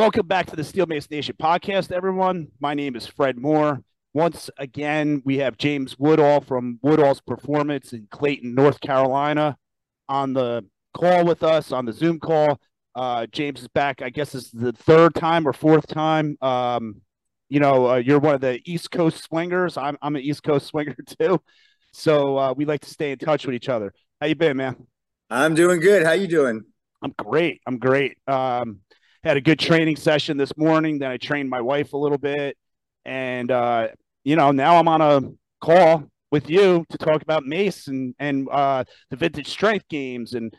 Welcome back to the Steel Mace Nation podcast, everyone. My name is Fred Moore. Once again, we have James Woodall from Woodall's Performance in Clayton, North Carolina, on the call with us on the Zoom call. Uh, James is back. I guess it's the third time or fourth time. Um, you know, uh, you're one of the East Coast swingers. I'm I'm an East Coast swinger too, so uh, we like to stay in touch with each other. How you been, man? I'm doing good. How you doing? I'm great. I'm great. Um, had a good training session this morning. Then I trained my wife a little bit, and uh, you know now I'm on a call with you to talk about Mace and and uh, the vintage strength games and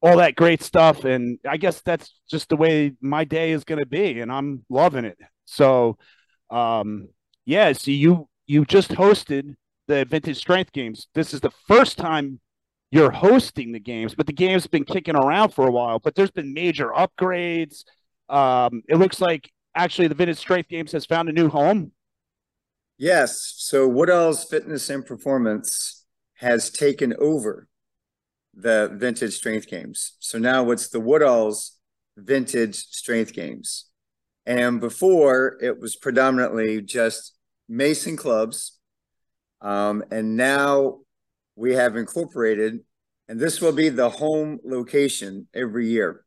all that great stuff. And I guess that's just the way my day is going to be, and I'm loving it. So, um, yeah. So you you just hosted the vintage strength games. This is the first time you're hosting the games, but the game's been kicking around for a while. But there's been major upgrades um, it looks like actually the Vintage Strength Games has found a new home. Yes. So Woodall's Fitness and Performance has taken over the Vintage Strength Games. So now it's the Woodall's Vintage Strength Games. And before it was predominantly just mace and clubs. Um, and now we have incorporated, and this will be the home location every year.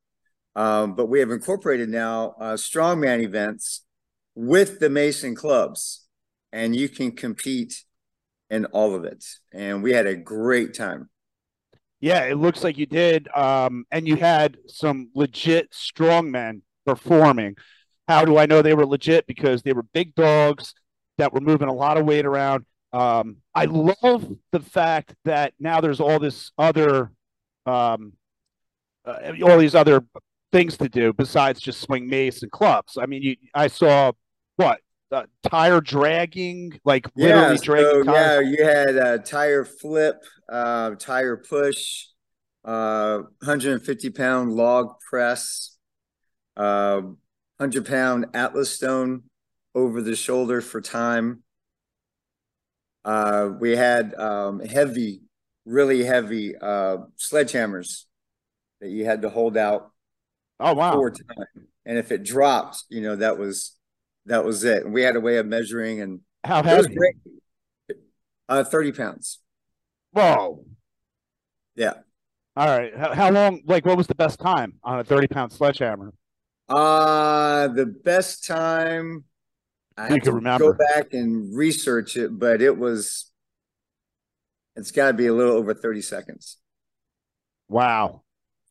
Um, but we have incorporated now uh, strongman events with the mace and clubs, and you can compete in all of it. And we had a great time. Yeah, it looks like you did. Um, and you had some legit strongmen performing. How do I know they were legit? Because they were big dogs that were moving a lot of weight around. Um, I love the fact that now there's all this other, um, uh, all these other things to do besides just swing mace and clubs. I mean, you, I saw what uh, tire dragging, like literally yeah, dragging. So, yeah, you had a tire flip, uh, tire push, uh, 150 pound log press, uh, 100 pound Atlas stone over the shoulder for time. Uh, we had um, heavy, really heavy uh, sledgehammers that you had to hold out Oh wow! For time, and if it dropped, you know that was that was it. And we had a way of measuring, and how heavy? Uh, thirty pounds. Whoa! Yeah. All right. How, how long? Like, what was the best time on a thirty pound sledgehammer? Uh the best time. I you can remember. Go back and research it, but it was. It's got to be a little over thirty seconds. Wow.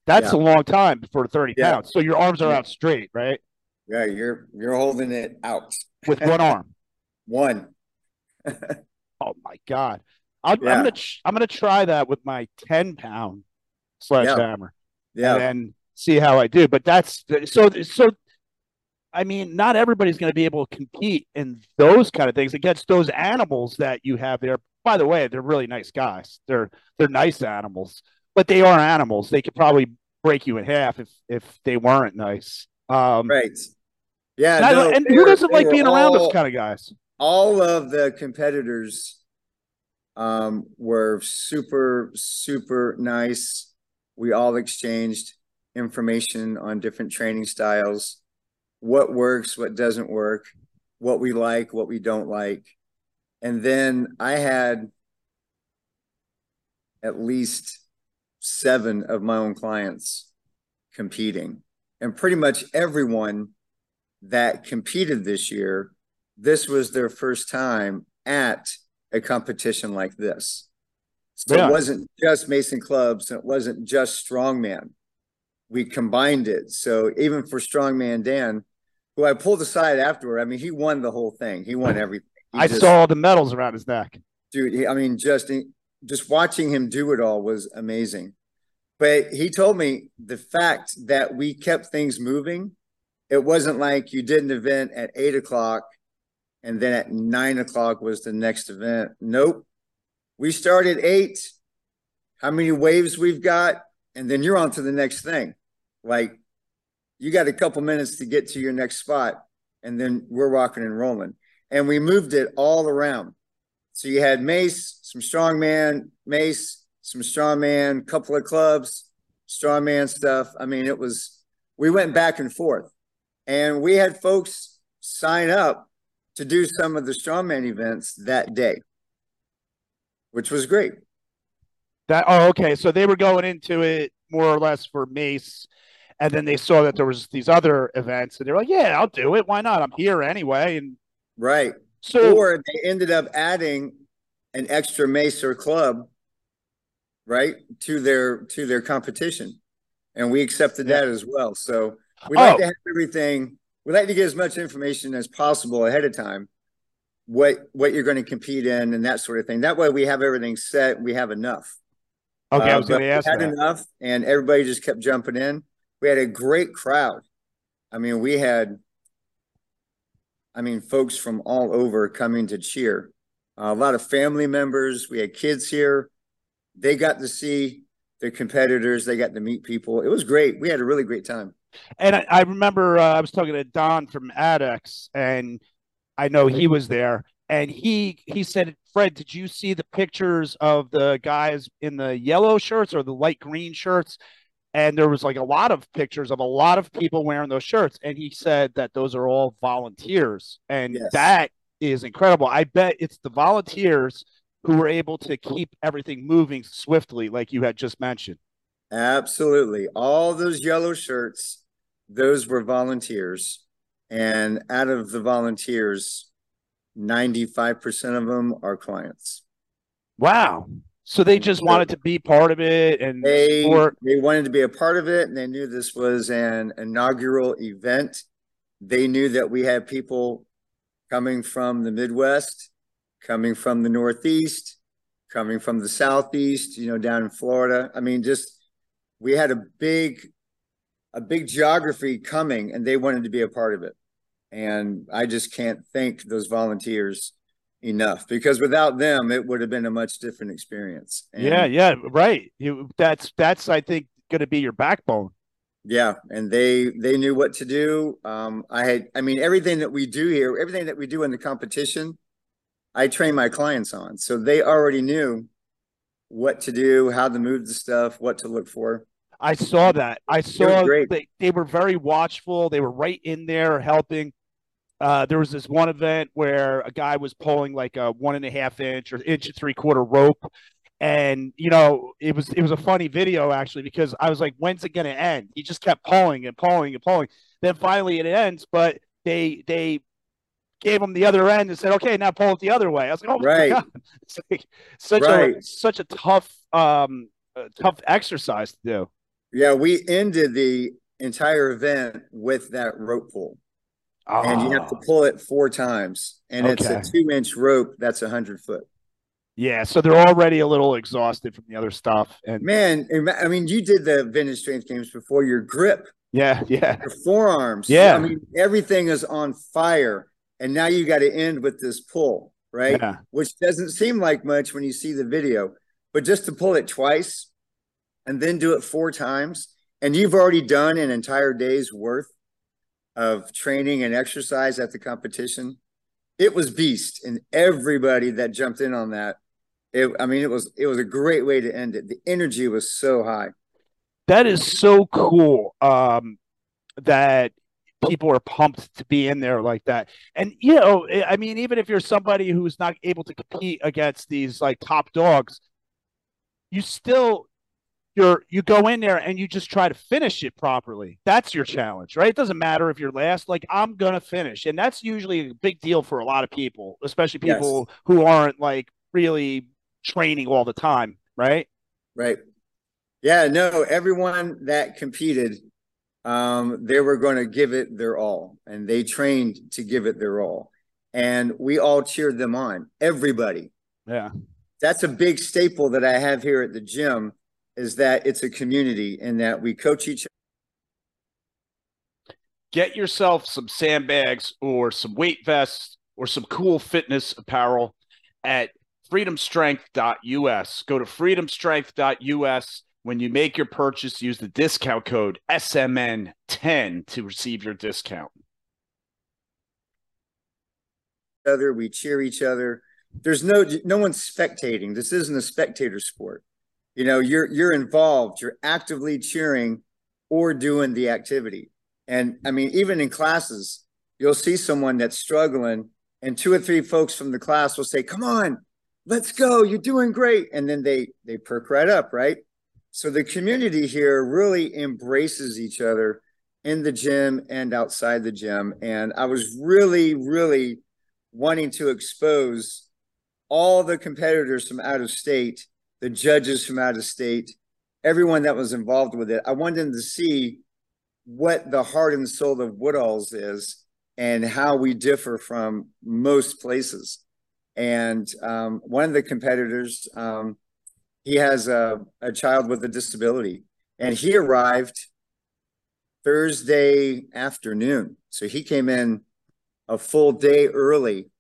That's yeah. a long time for 30 yeah. pounds. So your arms are yeah. out straight, right? Yeah, you're you're holding it out with one arm. one. oh my god! i am gonna I'm gonna try that with my 10 pound sledgehammer. Yeah. And see how I do. But that's so so. I mean, not everybody's going to be able to compete in those kind of things against those animals that you have there. By the way, they're really nice guys. They're they're nice animals but they are animals. They could probably break you in half if if they weren't nice. Um, right. Yeah. And, no, and who doesn't like being all, around those kind of guys? All of the competitors um, were super super nice. We all exchanged information on different training styles, what works, what doesn't work, what we like, what we don't like. And then I had at least seven of my own clients competing. And pretty much everyone that competed this year, this was their first time at a competition like this. So yeah. it wasn't just mace and clubs, and it wasn't just strongman. We combined it. So even for strongman Dan, who I pulled aside afterward, I mean, he won the whole thing. He won everything. He I just, saw all the medals around his neck. Dude, he, I mean, just just watching him do it all was amazing. But he told me the fact that we kept things moving, it wasn't like you did an event at eight o'clock and then at nine o'clock was the next event. Nope. We started eight, how many waves we've got, and then you're on to the next thing. Like you got a couple minutes to get to your next spot, and then we're rocking and rolling. And we moved it all around. So you had Mace, some strongman, Mace, some strongman, couple of clubs, strongman stuff. I mean, it was we went back and forth. And we had folks sign up to do some of the strongman events that day, which was great. That oh okay, so they were going into it more or less for Mace, and then they saw that there was these other events, and they're like, "Yeah, I'll do it. Why not? I'm here anyway." And right, so or they ended up adding an extra Mace or club, right, to their to their competition, and we accepted yeah. that as well. So we like oh. to have everything. We like to get as much information as possible ahead of time what what you're going to compete in and that sort of thing. That way we have everything set. We have enough. Okay, uh, I was going to ask. Had that. enough, and everybody just kept jumping in. We had a great crowd. I mean, we had, I mean, folks from all over coming to cheer. Uh, a lot of family members. We had kids here. They got to see their competitors. They got to meet people. It was great. We had a really great time. And I, I remember uh, I was talking to Don from ADX, and I know he was there, and he he said Fred, did you see the pictures of the guys in the yellow shirts or the light green shirts? And there was like a lot of pictures of a lot of people wearing those shirts. And he said that those are all volunteers. And yes. that is incredible. I bet it's the volunteers who were able to keep everything moving swiftly, like you had just mentioned. Absolutely. All those yellow shirts, those were volunteers. And out of the volunteers, 95% of them are clients. Wow. So they just wanted to be part of it and they, they wanted to be a part of it and they knew this was an inaugural event. They knew that we had people coming from the Midwest, coming from the Northeast, coming from the Southeast, you know, down in Florida. I mean, just we had a big a big geography coming and they wanted to be a part of it. And I just can't thank those volunteers enough because without them, it would have been a much different experience. And yeah, yeah, right. You, that's that's I think going to be your backbone. Yeah, and they they knew what to do. Um, I had, I mean, everything that we do here, everything that we do in the competition, I train my clients on, so they already knew what to do, how to move the stuff, what to look for. I saw that. I saw they, they were very watchful. They were right in there helping. Uh, there was this one event where a guy was pulling like a one and a half inch or inch and three quarter rope, and you know it was it was a funny video actually because I was like, when's it gonna end? He just kept pulling and pulling and pulling. Then finally it ends, but they they gave him the other end and said, okay, now pull it the other way. I was like, oh right. my god, it's like such right. a such a tough um tough exercise to do. Yeah, we ended the entire event with that rope pull. Oh. And you have to ah. pull it four times. And okay. it's a two inch rope that's a hundred foot. Yeah, so they're already a little exhausted from the other stuff. And man, I mean, you did the vintage strength games before your grip. Yeah, yeah. Your forearms. Yeah. I mean, everything is on fire. And now you got to end with this pull, right? Yeah. Which doesn't seem like much when you see the video. But just to pull it twice and then do it four times, and you've already done an entire day's worth of training and exercise at the competition, it was beast. And everybody that jumped in on that, it, I mean, it was it was a great way to end it. The energy was so high. That is so cool. Um, that people are pumped to be in there like that. And you know, I mean, even if you're somebody who's not able to compete against these like top dogs, you still you're you go in there and you just try to finish it properly. That's your challenge, right? It doesn't matter if you're last. Like I'm gonna finish, and that's usually a big deal for a lot of people, especially people yes. who aren't like really training all the time, right? Right. Yeah. No. Everyone that competed, um, they were going to give it their all, and they trained to give it their all, and we all cheered them on. Everybody. Yeah. That's a big staple that I have here at the gym is that it's a community and that we coach each other. get yourself some sandbags or some weight vests or some cool fitness apparel at freedomstrength.us go to freedomstrength.us when you make your purchase use the discount code smn10 to receive your discount. Other we cheer each other. There's no no one's spectating. This isn't a spectator sport you know you're you're involved you're actively cheering or doing the activity And I mean, even in classes, you'll see someone that's struggling, and two or three folks from the class will say, Come on, let's go, you're doing great. And then they they perk right up, right? So the community here really embraces each other in the gym and outside the gym. And I was really, really wanting to expose all the competitors from out of state, the judges from out of state, everyone that was involved with it. I wanted to see what the heart and soul of Woodall's is and how we differ from most places. And um, one of the competitors, um, he has a, a child with a disability, and he arrived Thursday afternoon. So he came in a full day early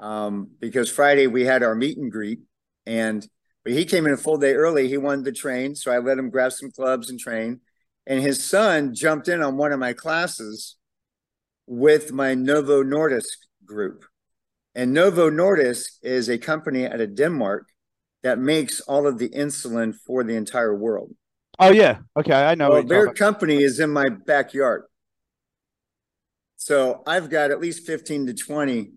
um, because Friday we had our meet and greet, and but he came in a full day early. He wanted to train, so I let him grab some clubs and train. And his son jumped in on one of my classes with my Novo Nordisk group. And Novo Nordisk is a company out of Denmark that makes all of the insulin for the entire world. Oh yeah, okay, I know. Well, their company is in my backyard, so I've got at least fifteen to twenty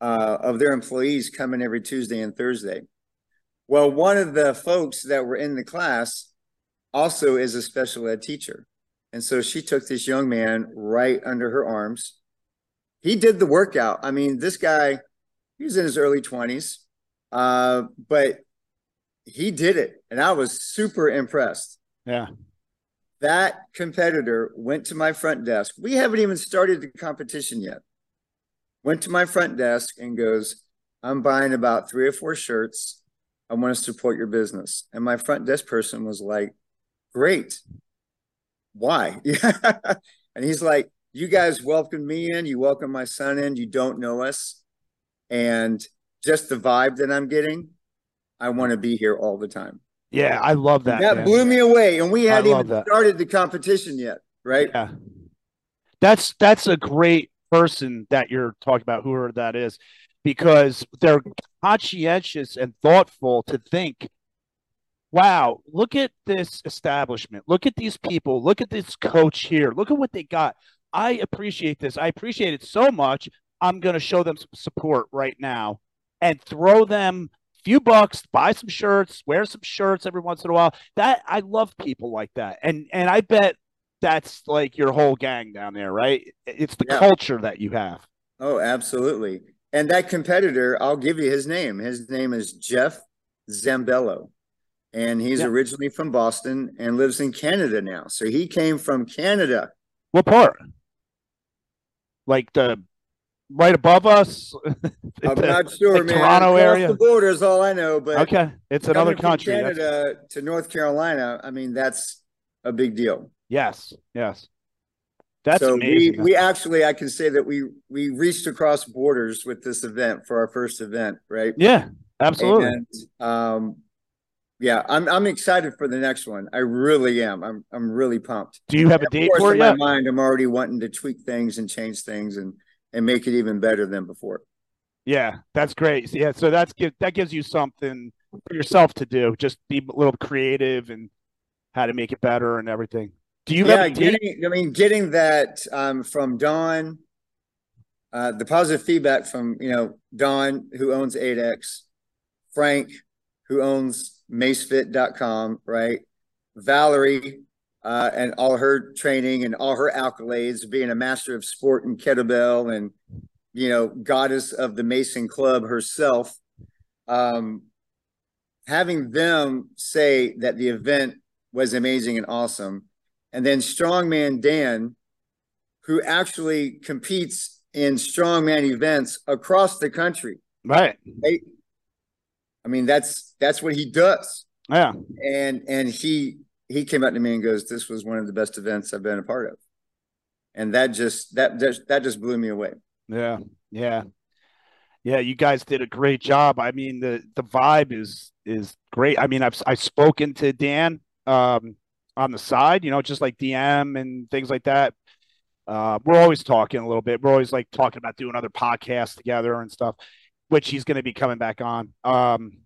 uh, of their employees coming every Tuesday and Thursday. Well, one of the folks that were in the class also is a special ed teacher. And so she took this young man right under her arms. He did the workout. I mean, this guy, he was in his early 20s, uh, but he did it. And I was super impressed. Yeah. That competitor went to my front desk. We haven't even started the competition yet. Went to my front desk and goes, I'm buying about three or four shirts. I want to support your business. And my front desk person was like, Great why? and he's like, you guys welcomed me in, you welcome my son in, you don't know us. And just the vibe that I'm getting, I want to be here all the time. Yeah, I love that. That man. blew me away. And we hadn't even that. started the competition yet, right? Yeah. That's that's a great person that you're talking about, whoever that is, because they're conscientious and thoughtful to think wow, look at this establishment. Look at these people. Look at this coach here. Look at what they got. I appreciate this. I appreciate it so much. I'm going to show them some support right now and throw them a few bucks, buy some shirts, wear some shirts every once in a while. That I love people like that. And and I bet that's like your whole gang down there, right? It's the yeah. culture that you have. Oh, absolutely. And that competitor, I'll give you his name. His name is Jeff Zambello and he's yeah. originally from Boston and lives in Canada now. So he came from Canada. What part? Like the right above us? I'm the, not sure, like man. Toronto Across area. The border is all I know, but okay, it's another country. Canada that's... to North Carolina. I mean, that's a big deal. Yes, yes. That's so amazing. We, we actually, I can say that we we reached across borders with this event for our first event, right? Yeah, absolutely. And um, yeah, I'm I'm excited for the next one. I really am. I'm I'm really pumped. Do you have a date for it? In my mind, I'm already wanting to tweak things and change things and and make it even better than before. Yeah, that's great. Yeah, so that's give that gives you something for yourself to do. Just be a little creative and how to make it better and everything. Do you yeah, getting, I mean, getting that um, from Don, uh, the positive feedback from you know Don, who owns ADX, Frank, who owns macefit.com, right? Valerie uh, and all her training and all her accolades, being a master of sport and kettlebell and, you know, goddess of the Mason Club herself. Um, having them say that the event was amazing and awesome. And then Strongman Dan, who actually competes in strongman events across the country. Right. They, I mean, that's that's what he does. Yeah. And and he he came up to me and goes, "This was one of the best events I've been a part of," and that just that just that just blew me away. Yeah, yeah, yeah. You guys did a great job. I mean, the the vibe is is great. I mean, I've I've spoken to Dan um, on the side, you know, just like DM and things like that. Uh, we're always talking a little bit. We're always like talking about doing other podcasts together and stuff which he's going to be coming back on. Um,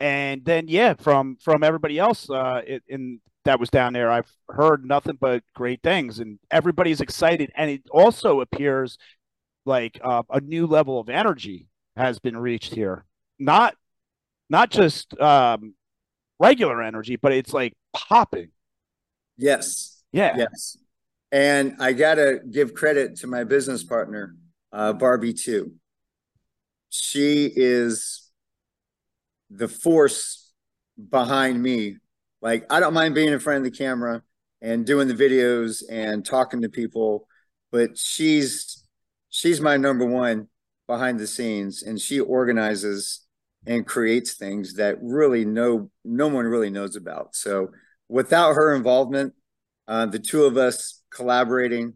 and then yeah, from from everybody else uh, in that was down there. I've heard nothing but great things, and everybody's excited. And it also appears like uh, a new level of energy has been reached here. Not not just um, regular energy, but it's like popping. Yes. Yeah. Yes. And I gotta give credit to my business partner, uh, Barbie too. She is the force behind me. Like I don't mind being in front of the camera and doing the videos and talking to people, but she's she's my number one behind the scenes and she organizes and creates things that really no no one really knows about. So without her involvement, uh, the two of us collaborating,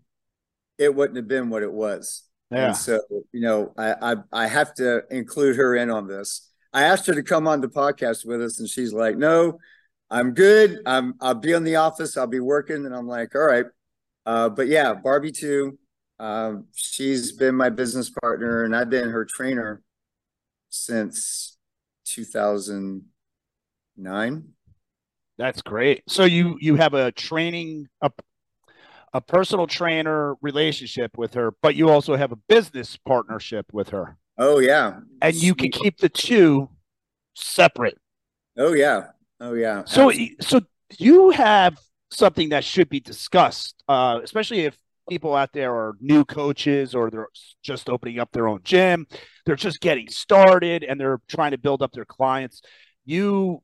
it wouldn't have been what it was. Yeah. And so you know, I, I I have to include her in on this. I asked her to come on the podcast with us, and she's like, "No, I'm good. I'm I'll be in the office. I'll be working." And I'm like, "All right." Uh, but yeah, Barbie too. Um, she's been my business partner, and I've been her trainer since 2009. That's great. So you you have a training a, a personal trainer relationship with her, but you also have a business partnership with her. Oh yeah. And you can keep the two separate. Oh yeah. Oh yeah. So so you have something that should be discussed, uh, especially if people out there are new coaches or they're just opening up their own gym. They're just getting started and they're trying to build up their clients. You,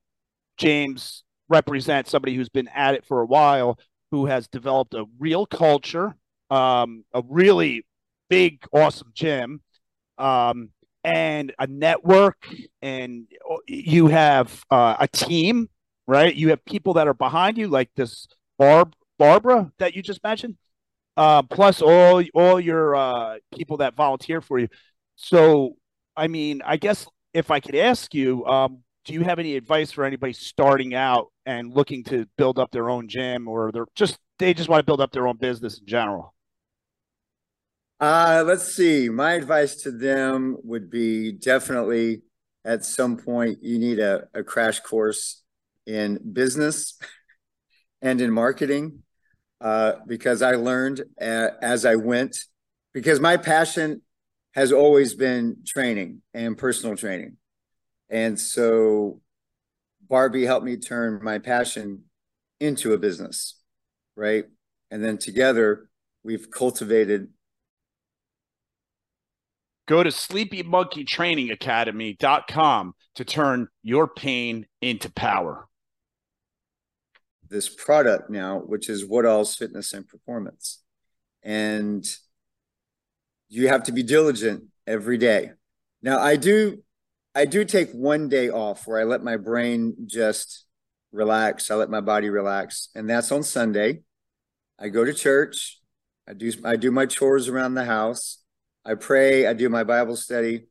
James, represent somebody who's been at it for a while, who has developed a real culture, um, a really big, awesome gym, um, and a network. And you have uh, a team, right? You have people that are behind you, like this Barb Barbara that you just mentioned uh, plus all all your uh, people that volunteer for you. So, I mean, I guess if I could ask you, um, do you have any advice for anybody starting out and looking to build up their own gym, or they're just they just want to build up their own business in general? Uh, let's see. My advice to them would be definitely at some point you need a, a crash course in business and in marketing uh, because I learned as I went, because my passion has always been training and personal training. And so Barbie helped me turn my passion into a business, right? And then together we've cultivated. Go to sleepymonkeytrainingacademy.com to turn your pain into power this product now, which is Woodall's Fitness and Performance. And you have to be diligent every day. Now I do I do take one day off where I let my brain just relax. I let my body relax. And that's on Sunday. I go to church. I do I do my chores around the house. I pray, I do my Bible study.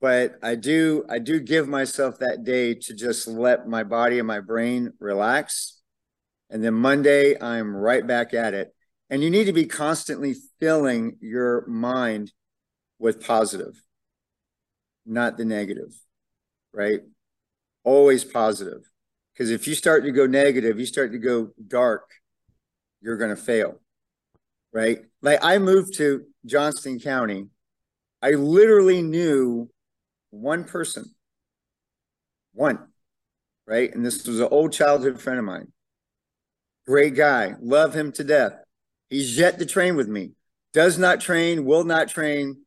But I do I do give myself that day to just let my body and my brain relax and then Monday, I'm right back at it. And you need to be constantly filling your mind with positive, not the negative, right? Always positive. Because if you start to go negative, you start to go dark, you're going to fail, right? Like I moved to Johnston County. I literally knew one person, one, right? And this was an old childhood friend of mine. Great guy. Love him to death. He's yet to train with me. Does not train, will not train.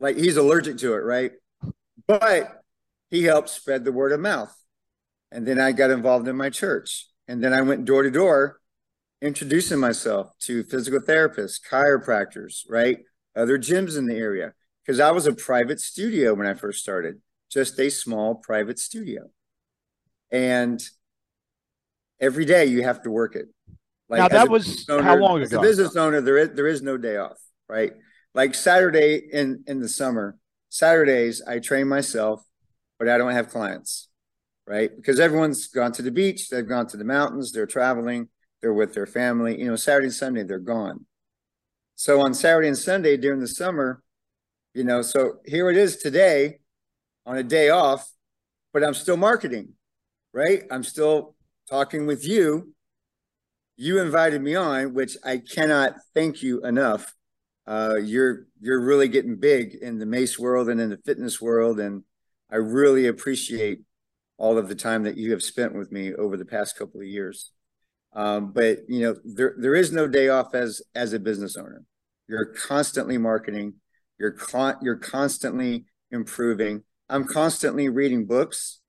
Like he's allergic to it, right? But he helped spread the word of mouth. And then I got involved in my church. And then I went door to door introducing myself to physical therapists, chiropractors, right? Other gyms in the area. Because I was a private studio when I first started, just a small private studio. And every day you have to work it. Like now that was owner, how long ago? As a business owner, there is there is no day off, right? Like Saturday in in the summer, Saturdays I train myself, but I don't have clients, right? Because everyone's gone to the beach, they've gone to the mountains, they're traveling, they're with their family. You know, Saturday and Sunday they're gone. So on Saturday and Sunday during the summer, you know, so here it is today on a day off, but I'm still marketing, right? I'm still talking with you, you invited me on, which I cannot thank you enough. Uh, you're you're really getting big in the mace world and in the fitness world, and I really appreciate all of the time that you have spent with me over the past couple of years. Um, but you know, there there is no day off as as a business owner. You're constantly marketing. You're con- you're constantly improving. I'm constantly reading books,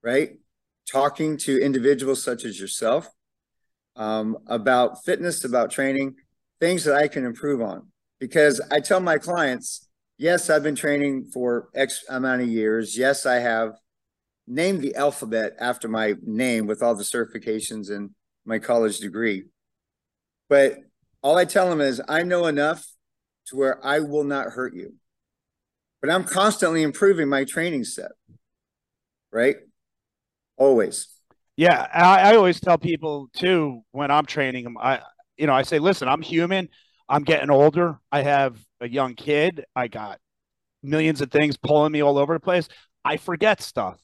right? Talking to individuals such as yourself um, about fitness, about training, things that I can improve on. Because I tell my clients, yes, I've been training for X amount of years. Yes, I have named the alphabet after my name with all the certifications and my college degree. But all I tell them is I know enough to where I will not hurt you. But I'm constantly improving my training set. Right? Always. Yeah, I, I always tell people too when I'm training them. I, you know, I say, listen, I'm human. I'm getting older. I have a young kid. I got millions of things pulling me all over the place. I forget stuff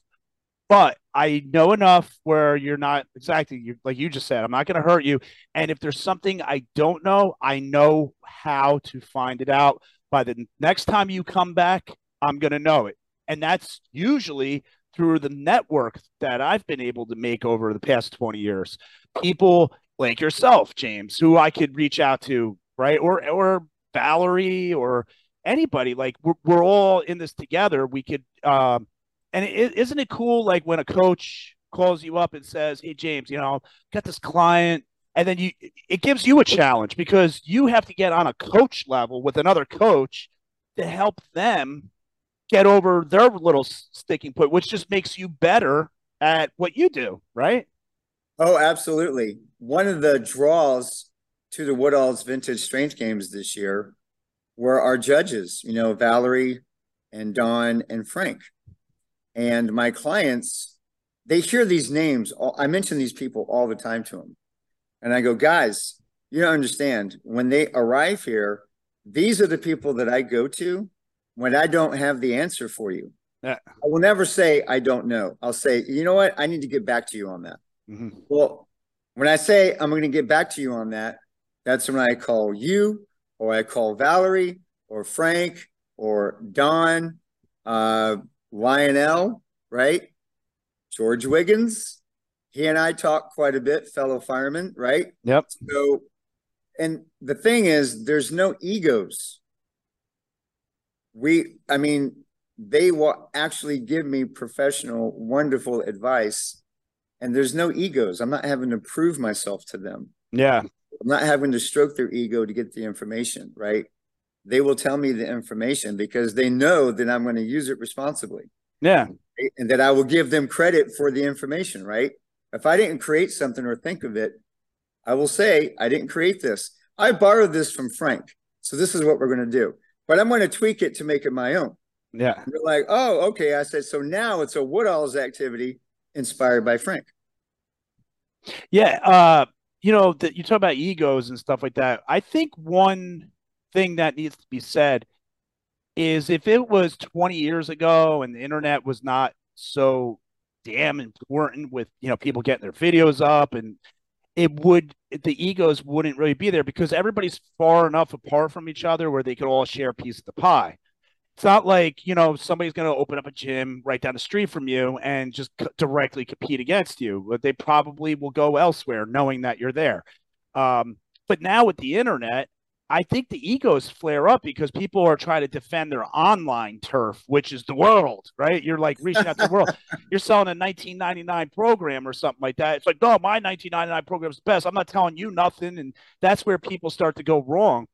but I know enough where you're not exactly you, like you just said. I'm not going to hurt you. And if there's something I don't know, I know how to find it out. By the next time you come back, I'm going to know it. And that's usually through the network that I've been able to make over the past 20 years. People like yourself, James, who I could reach out to, right? Or or Valerie or anybody. Like we're, we're all in this together. We could um and is not it cool, like when a coach calls you up and says, "Hey, James, you know, got this client," and then you it gives you a challenge because you have to get on a coach level with another coach to help them get over their little sticking point, which just makes you better at what you do, right? Oh, absolutely. One of the draws to the Woodall's Vintage Strength Games this year were our judges, you know, Valerie and Don and Frank. And my clients, they hear these names. I mention these people all the time to them. And I go, guys, you don't understand. When they arrive here, these are the people that I go to when I don't have the answer for you. Yeah. I will never say I don't know. I'll say, you know what? I need to get back to you on that. Mm-hmm. Well, when I say I'm going to get back to you on that, that's when I call you or I call Valerie or Frank or Don, uh, Lionel, right? George Wiggins. He and I talk quite a bit, fellow fireman, right? Yep. So, and the thing is, there's no egos. We, I mean, they will actually give me professional, wonderful advice, and there's no egos. I'm not having to prove myself to them. Yeah. I'm not having to stroke their ego to get the information, right? they will tell me the information because they know that I'm going to use it responsibly. Yeah. And that I will give them credit for the information, right? If I didn't create something or think of it, I will say, I didn't create this. I borrowed this from Frank. So this is what we're going to do. But I'm going to tweak it to make it my own. Yeah. And they're like, oh, okay. I said, so now it's a Woodall's activity inspired by Frank. Yeah. Uh, you know, that you talk about egos and stuff like that. I think one thing that needs to be said is if it was 20 years ago and the internet was not so damn important with you know people getting their videos up and it would the egos wouldn't really be there because everybody's far enough apart from each other where they could all share a piece of the pie it's not like you know somebody's going to open up a gym right down the street from you and just c- directly compete against you but they probably will go elsewhere knowing that you're there um, but now with the internet I think the egos flare up because people are trying to defend their online turf, which is the world, right? You're like reaching out to the world. You're selling a 1999 program or something like that. It's like, no, my 1999 program is the best. I'm not telling you nothing, and that's where people start to go wrong.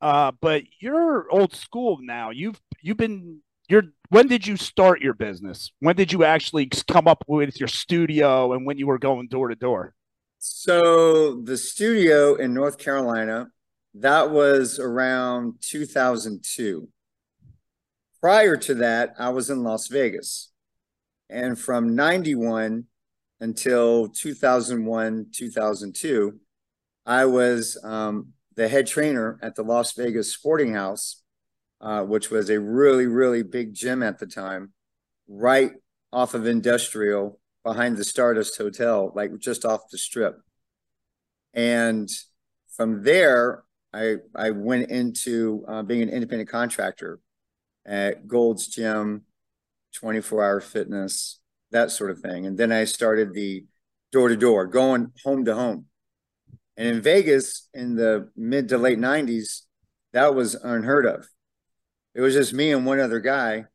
Uh, but you're old school now. You've you've been you're when did you start your business? When did you actually come up with your studio, and when you were going door to door? So the studio in North Carolina that was around 2002. Prior to that, I was in Las Vegas. And from 91 until 2001, 2002, I was um, the head trainer at the Las Vegas Sporting House, uh, which was a really, really big gym at the time, right off of Industrial behind the Stardust Hotel, like just off the strip. And from there, I I went into uh, being an independent contractor at Gold's Gym, 24 Hour Fitness, that sort of thing. And then I started the door to door, going home to home. And in Vegas in the mid to late 90s, that was unheard of. It was just me and one other guy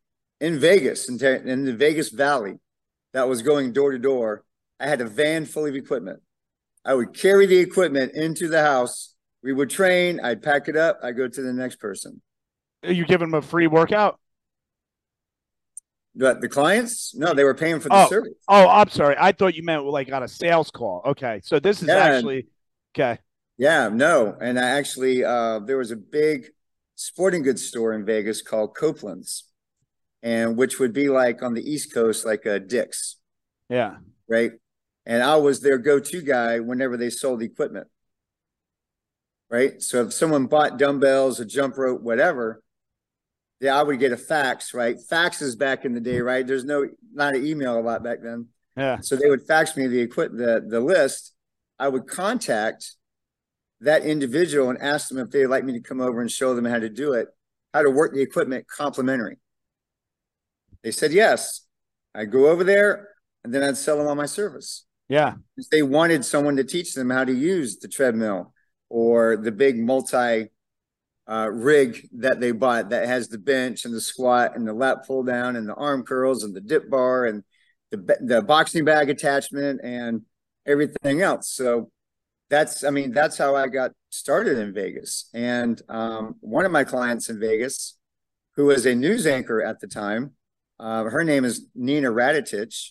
in Vegas, in, in the Vegas Valley, that was going door to door. I had a van full of equipment. I would carry the equipment into the house. We would train. I'd pack it up. I'd go to the next person. Are you giving them a free workout? But the clients, no, they were paying for the oh, service. Oh, I'm sorry. I thought you meant like on a sales call. Okay, so this is yeah. actually okay. Yeah, no, and I actually uh, there was a big sporting goods store in Vegas called Copeland's, and which would be like on the East Coast, like a Dick's. Yeah. Right. And I was their go-to guy whenever they sold equipment. Right. So if someone bought dumbbells, a jump rope, whatever, yeah, I would get a fax, right? Faxes back in the day, right? There's no not an email a lot back then. Yeah. So they would fax me the equip the the list. I would contact that individual and ask them if they'd like me to come over and show them how to do it, how to work the equipment complimentary. They said yes. I'd go over there and then I'd sell them on my service. Yeah. They wanted someone to teach them how to use the treadmill or the big multi uh, rig that they bought that has the bench and the squat and the lat pull down and the arm curls and the dip bar and the the boxing bag attachment and everything else. So that's I mean that's how I got started in Vegas. And um, one of my clients in Vegas, who was a news anchor at the time, uh, her name is Nina Radetich.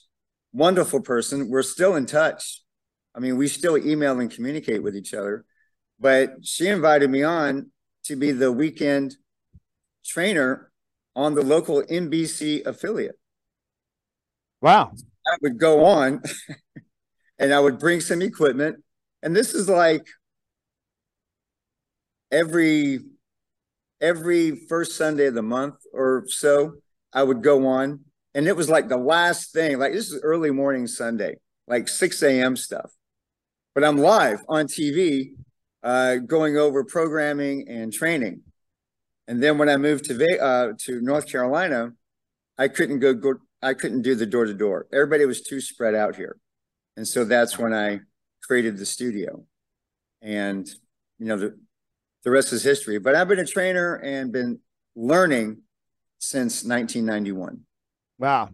Wonderful person. We're still in touch. I mean, we still email and communicate with each other. But she invited me on to be the weekend trainer on the local NBC affiliate. Wow. I would go on and I would bring some equipment. And this is like every every first Sunday of the month or so, I would go on. And it was like the last thing, like this is early morning Sunday, like 6 a.m. stuff. But I'm live on TV uh, going over programming and training. And then when I moved to uh, to North Carolina, I couldn't go, go I couldn't do the door to door. Everybody was too spread out here, and so that's when I created the studio. And you know the the rest is history. But I've been a trainer and been learning since 1991. Wow.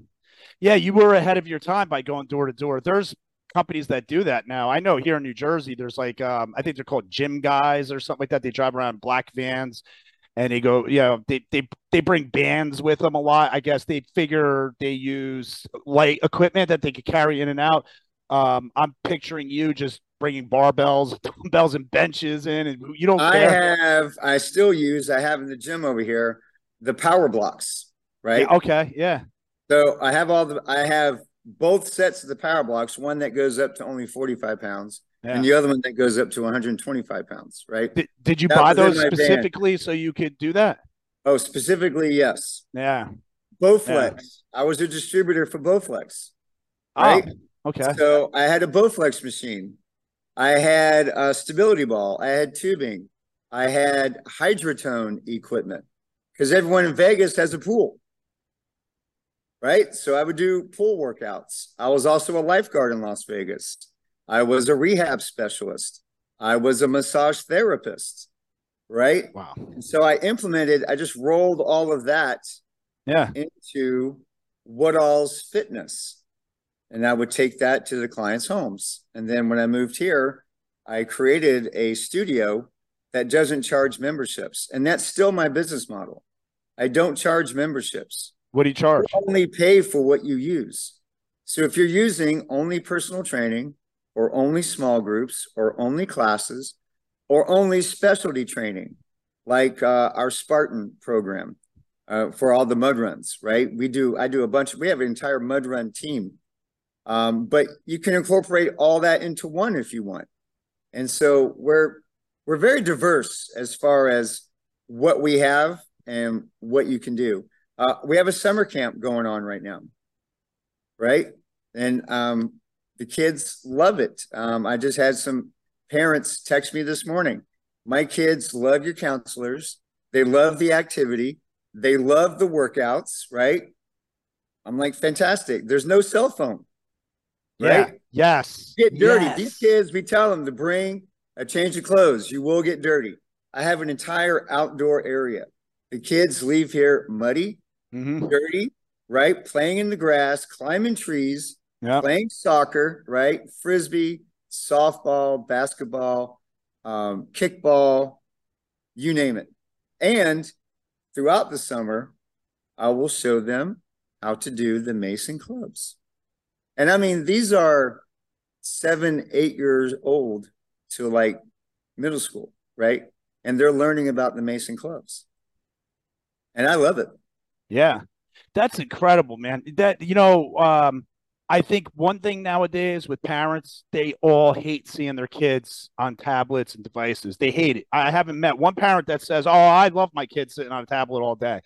Yeah, you were ahead of your time by going door to door. There's companies that do that now. I know here in New Jersey, there's like um, I think they're called gym guys or something like that. They drive around black vans and they go, you know, they they they bring bands with them a lot. I guess they figure they use light equipment that they could carry in and out. Um, I'm picturing you just bringing barbells, dumbbells, and benches in, and you don't. I have, I still use, I have in the gym over here, the power blocks, right? Yeah, okay, yeah. So I have all the, I have both sets of the power blocks, one that goes up to only 45 pounds yeah. and the other one that goes up to 125 pounds, right? Did, did you that buy those specifically band. so you could do that? Oh, specifically, yes. Yeah. Bowflex. Yeah. I was a distributor for Bowflex. Oh, right? Oh, okay. So I had a Bowflex machine. I had a stability ball. I had tubing. I had hydrotone equipment because everyone in Vegas has a pool right? So I would do pool workouts. I was also a lifeguard in Las Vegas. I was a rehab specialist. I was a massage therapist, right? Wow. And so I implemented, I just rolled all of that yeah. into Woodall's Fitness. And I would take that to the clients' homes. And then when I moved here, I created a studio that doesn't charge memberships. And that's still my business model. I don't charge memberships. What do you charge? You only pay for what you use. So if you're using only personal training or only small groups or only classes or only specialty training, like uh, our Spartan program uh, for all the mud runs, right? We do, I do a bunch, we have an entire mud run team. Um, but you can incorporate all that into one if you want. And so we're, we're very diverse as far as what we have and what you can do. Uh, we have a summer camp going on right now, right? and um, the kids love it. Um, I just had some parents text me this morning. My kids love your counselors. They love the activity. They love the workouts, right? I'm like, fantastic. There's no cell phone, right? Yeah. Yes. Get dirty. Yes. These kids, we tell them to bring a change of clothes. You will get dirty. I have an entire outdoor area. The kids leave here muddy, Mhm. dirty, right? Playing in the grass, climbing trees, Yeah. playing soccer, right? Frisbee, softball, basketball, um, kickball, you name it. And throughout the summer, I will show them how to do the mace and clubs. And I mean, these are seven, eight years old to like middle school, right? And they're learning about the mace and clubs. And I love it. Yeah. That's incredible, man. That you know, um, I think one thing nowadays with parents, they all hate seeing their kids on tablets and devices. They hate it. I haven't met one parent that says, "Oh, I love my kids sitting on a tablet all day."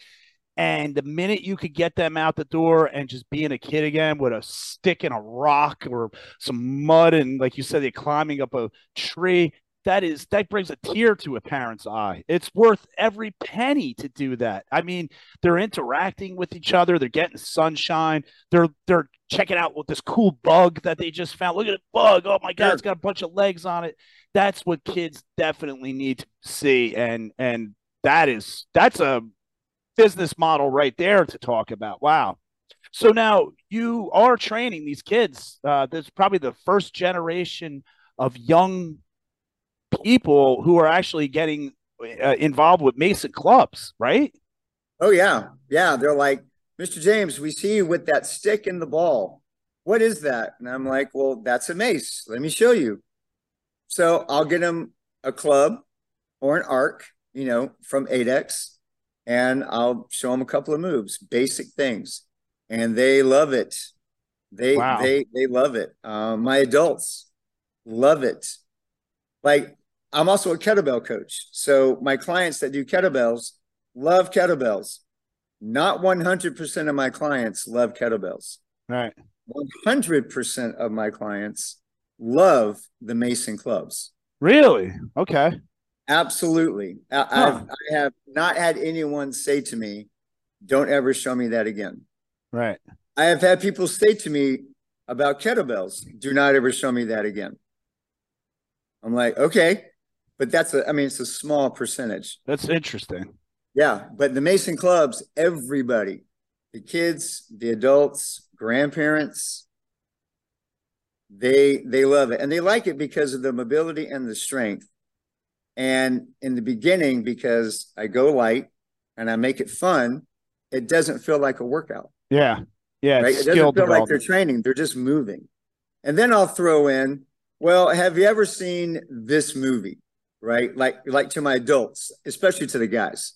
And the minute you could get them out the door and just being a kid again with a stick and a rock or some mud and, like you said, they're climbing up a tree, that is that brings a tear to a parent's eye. It's worth every penny to do that. I mean, they're interacting with each other, they're getting sunshine, they're they're checking out what this cool bug that they just found. Look at the bug. Oh my god, it's got a bunch of legs on it. That's what kids definitely need to see and and that is that's a business model right there to talk about. Wow. So now you are training these kids. Uh, there's probably the first generation of young people who are actually getting uh, involved with mace and clubs, right? Oh yeah, yeah. They're like, Mr. James, we see you with that stick and the ball. What is that? And I'm like, well, that's a mace. Let me show you. So I'll get them a club or an arc, you know, from ADX, and I'll show them a couple of moves, basic things, and they love it. They Wow. they they love it. Um, my adults love it. Like I'm also a kettlebell coach, so my clients that do kettlebells love kettlebells. Not 100% of my clients love kettlebells. Right. 100% of my clients love the mace and clubs. Really? Okay. Absolutely. I, Huh. I've, I have not had anyone say to me, don't ever show me that again. Right. I have had people say to me about kettlebells, do not ever show me that again. I'm like, okay, but that's a, I mean, it's a small percentage. That's interesting. Yeah, but the mace and clubs, everybody, the kids, the adults, grandparents, they they love it. And they like it because of the mobility and the strength. And in the beginning, because I go light and I make it fun, it doesn't feel like a workout. Yeah. Yeah. Right? It doesn't feel like they're training, they're just moving. And then I'll throw in, well, have you ever seen this movie? Right? Like like to my adults, especially to the guys,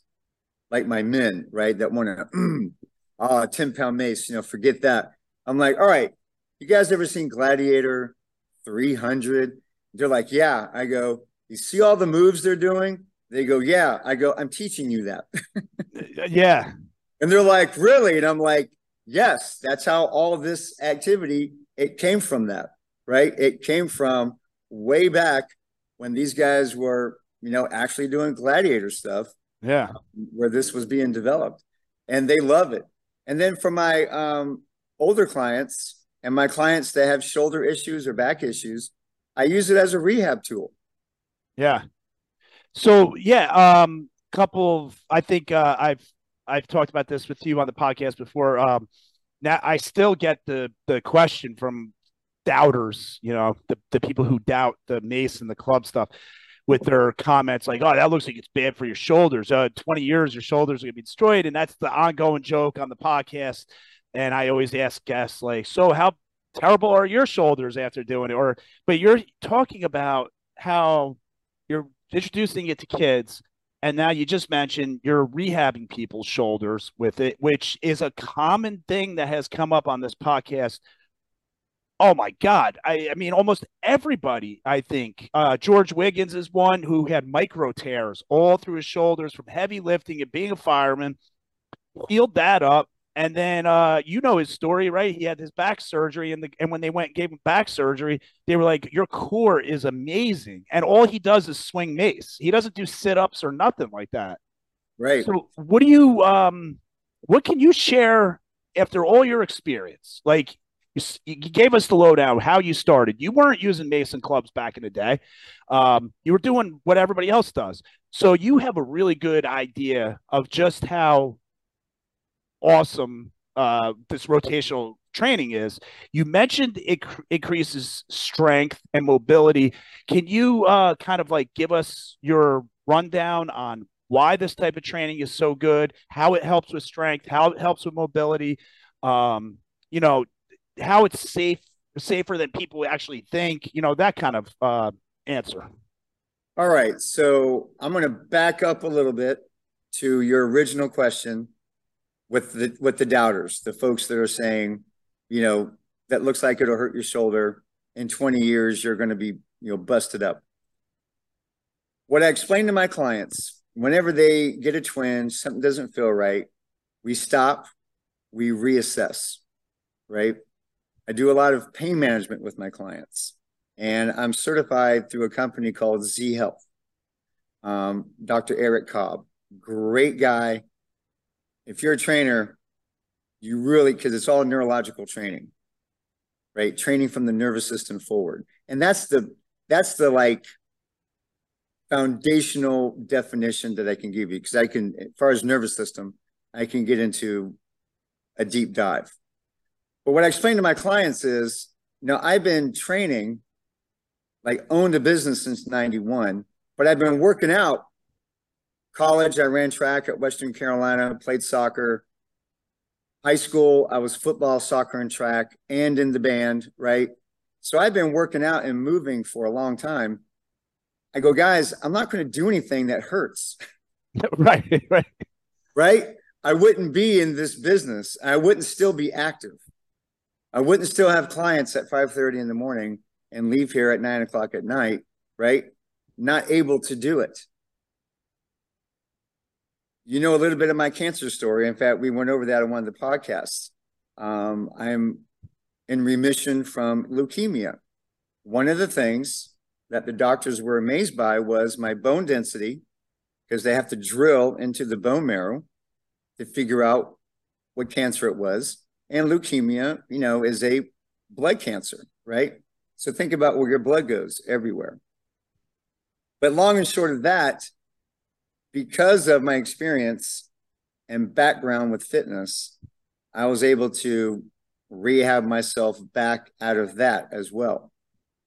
like my men, right? That want to oh, 10 pound mace, you know, forget that. I'm like, all right, you guys ever seen Gladiator 300? They're like, yeah. I go, you see all the moves they're doing? They go, yeah. I go, I'm teaching you that. Yeah. And they're like, really? And I'm like, yes, that's how all this activity, it came from that, right? It came from way back when these guys were, you know, actually doing gladiator stuff Yeah. where this was being developed. And they love it. And then for my um, older clients and my clients that have shoulder issues or back issues, I use it as a rehab tool. Yeah. So yeah, um, couple of I think uh, I've I've talked about this with you on the podcast before. Um, now I still get the the question from doubters, you know, the the people who doubt the mace and the club stuff with their comments like, "Oh, that looks like it's bad for your shoulders. Uh, 20 years, your shoulders are gonna be destroyed." And that's the ongoing joke on the podcast. And I always ask guests like, "So how terrible are your shoulders after doing it?" Or, but you're talking about how you're introducing it to kids and now you just mentioned you're rehabbing people's shoulders with it which is a common thing that has come up on this podcast. Oh my god. I, I mean almost everybody i think uh, george wiggins is one who had micro tears all through his shoulders from heavy lifting and being a fireman. Healed that up And then uh, you know his story, right? He had his back surgery, and the and when they went and gave him back surgery, they were like, "Your core is amazing," and all he does is swing mace. He doesn't do sit ups or nothing like that. Right. So, what do you um, what can you share after all your experience? Like you, you gave us the lowdown how you started. You weren't using mace and clubs back in the day. Um, you were doing what everybody else does. So you have a really good idea of just how awesome uh, this rotational training is. You mentioned it increases strength and mobility. Can you uh, kind of like give us your rundown on why this type of training is so good, how it helps with strength, how it helps with mobility, um, you know, how it's safe, safer than people actually think, you know, that kind of uh, answer. All right. So I'm going to back up a little bit to your original question with the with the doubters, the folks that are saying, you know, that looks like it'll hurt your shoulder. In 20 years, you're going to be, you know, busted up. What I explain to my clients, whenever they get a twinge, something doesn't feel right, we stop, we reassess, right? I do a lot of pain management with my clients, and I'm certified through a company called Z Health. Um, Dr. Eric Cobb, great guy, if you're a trainer, you really because it's all neurological training, right? Training from the nervous system forward, and that's the that's the like foundational definition that I can give you because I can, as far as nervous system, I can get into a deep dive. But what I explain to my clients is, you know, I've been training, like owned a business since 91, but I've been working out College, I ran track at Western Carolina, played soccer. High school, I was football, soccer, and track, and in the band, right? So I've been working out and moving for a long time. I go, guys, I'm not going to do anything that hurts. right, right. Right? I wouldn't be in this business. I wouldn't still be active. I wouldn't still have clients at 5:30 in the morning and leave here at nine o'clock at night, right? Not able to do it you know a little bit of my cancer story. In fact, we went over that on one of the podcasts. Um, I'm in remission from leukemia. One of the things that the doctors were amazed by was my bone density, because they have to drill into the bone marrow to figure out what cancer it was. And leukemia, you know, is a blood cancer, right? So think about where your blood goes everywhere. But long and short of that, because of my experience and background with fitness, I was able to rehab myself back out of that as well.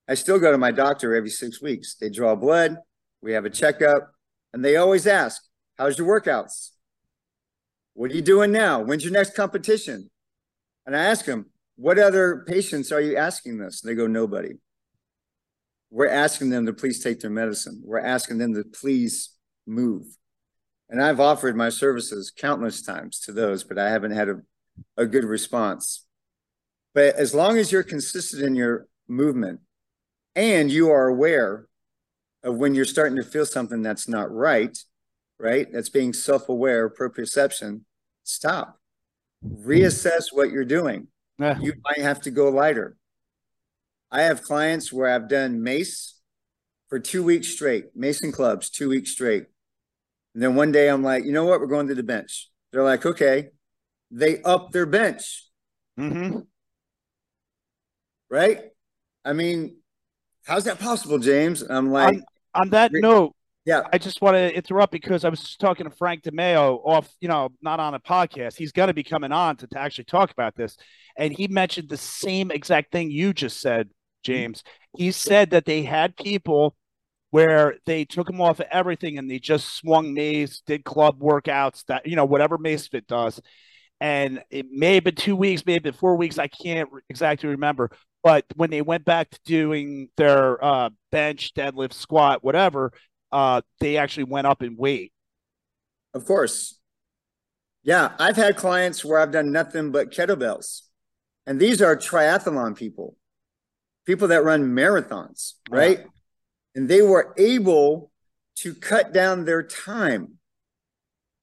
I still go to my doctor every six weeks. They draw blood, we have a checkup, and they always ask, How's your workouts? What are you doing now? When's your next competition? And I ask them, What other patients are you asking this? And they go, Nobody. We're asking them to please take their medicine. We're asking them to please move. And I've offered my services countless times to those, but I haven't had a, a good response. But as long as you're consistent in your movement and you are aware of when you're starting to feel something that's not right, right? That's being self aware, proprioception, stop. Reassess what you're doing. Yeah. You might have to go lighter. I have clients where I've done mace for two weeks straight, mace and clubs, two weeks straight. And then one day I'm like, you know what? We're going to the bench. They're like, okay. They up their bench. Mm-hmm. Right? I mean, how's that possible, James? I'm like, on, on that note, yeah, I just want to interrupt because I was talking to Frank DiMeo off, you know, not on a podcast. He's going to be coming on to, to actually talk about this. And he mentioned the same exact thing you just said, James. He said that they had people where they took him off of everything and they just swung mace, did club workouts, that you know whatever Macefit does. And it may have been two weeks, maybe four weeks. I can't exactly remember. But when they went back to doing their uh, bench, deadlift, squat, whatever, uh, they actually went up in weight. Of course. Yeah, I've had clients where I've done nothing but kettlebells. And these are triathlon people, people that run marathons, right? Yeah and they were able to cut down their time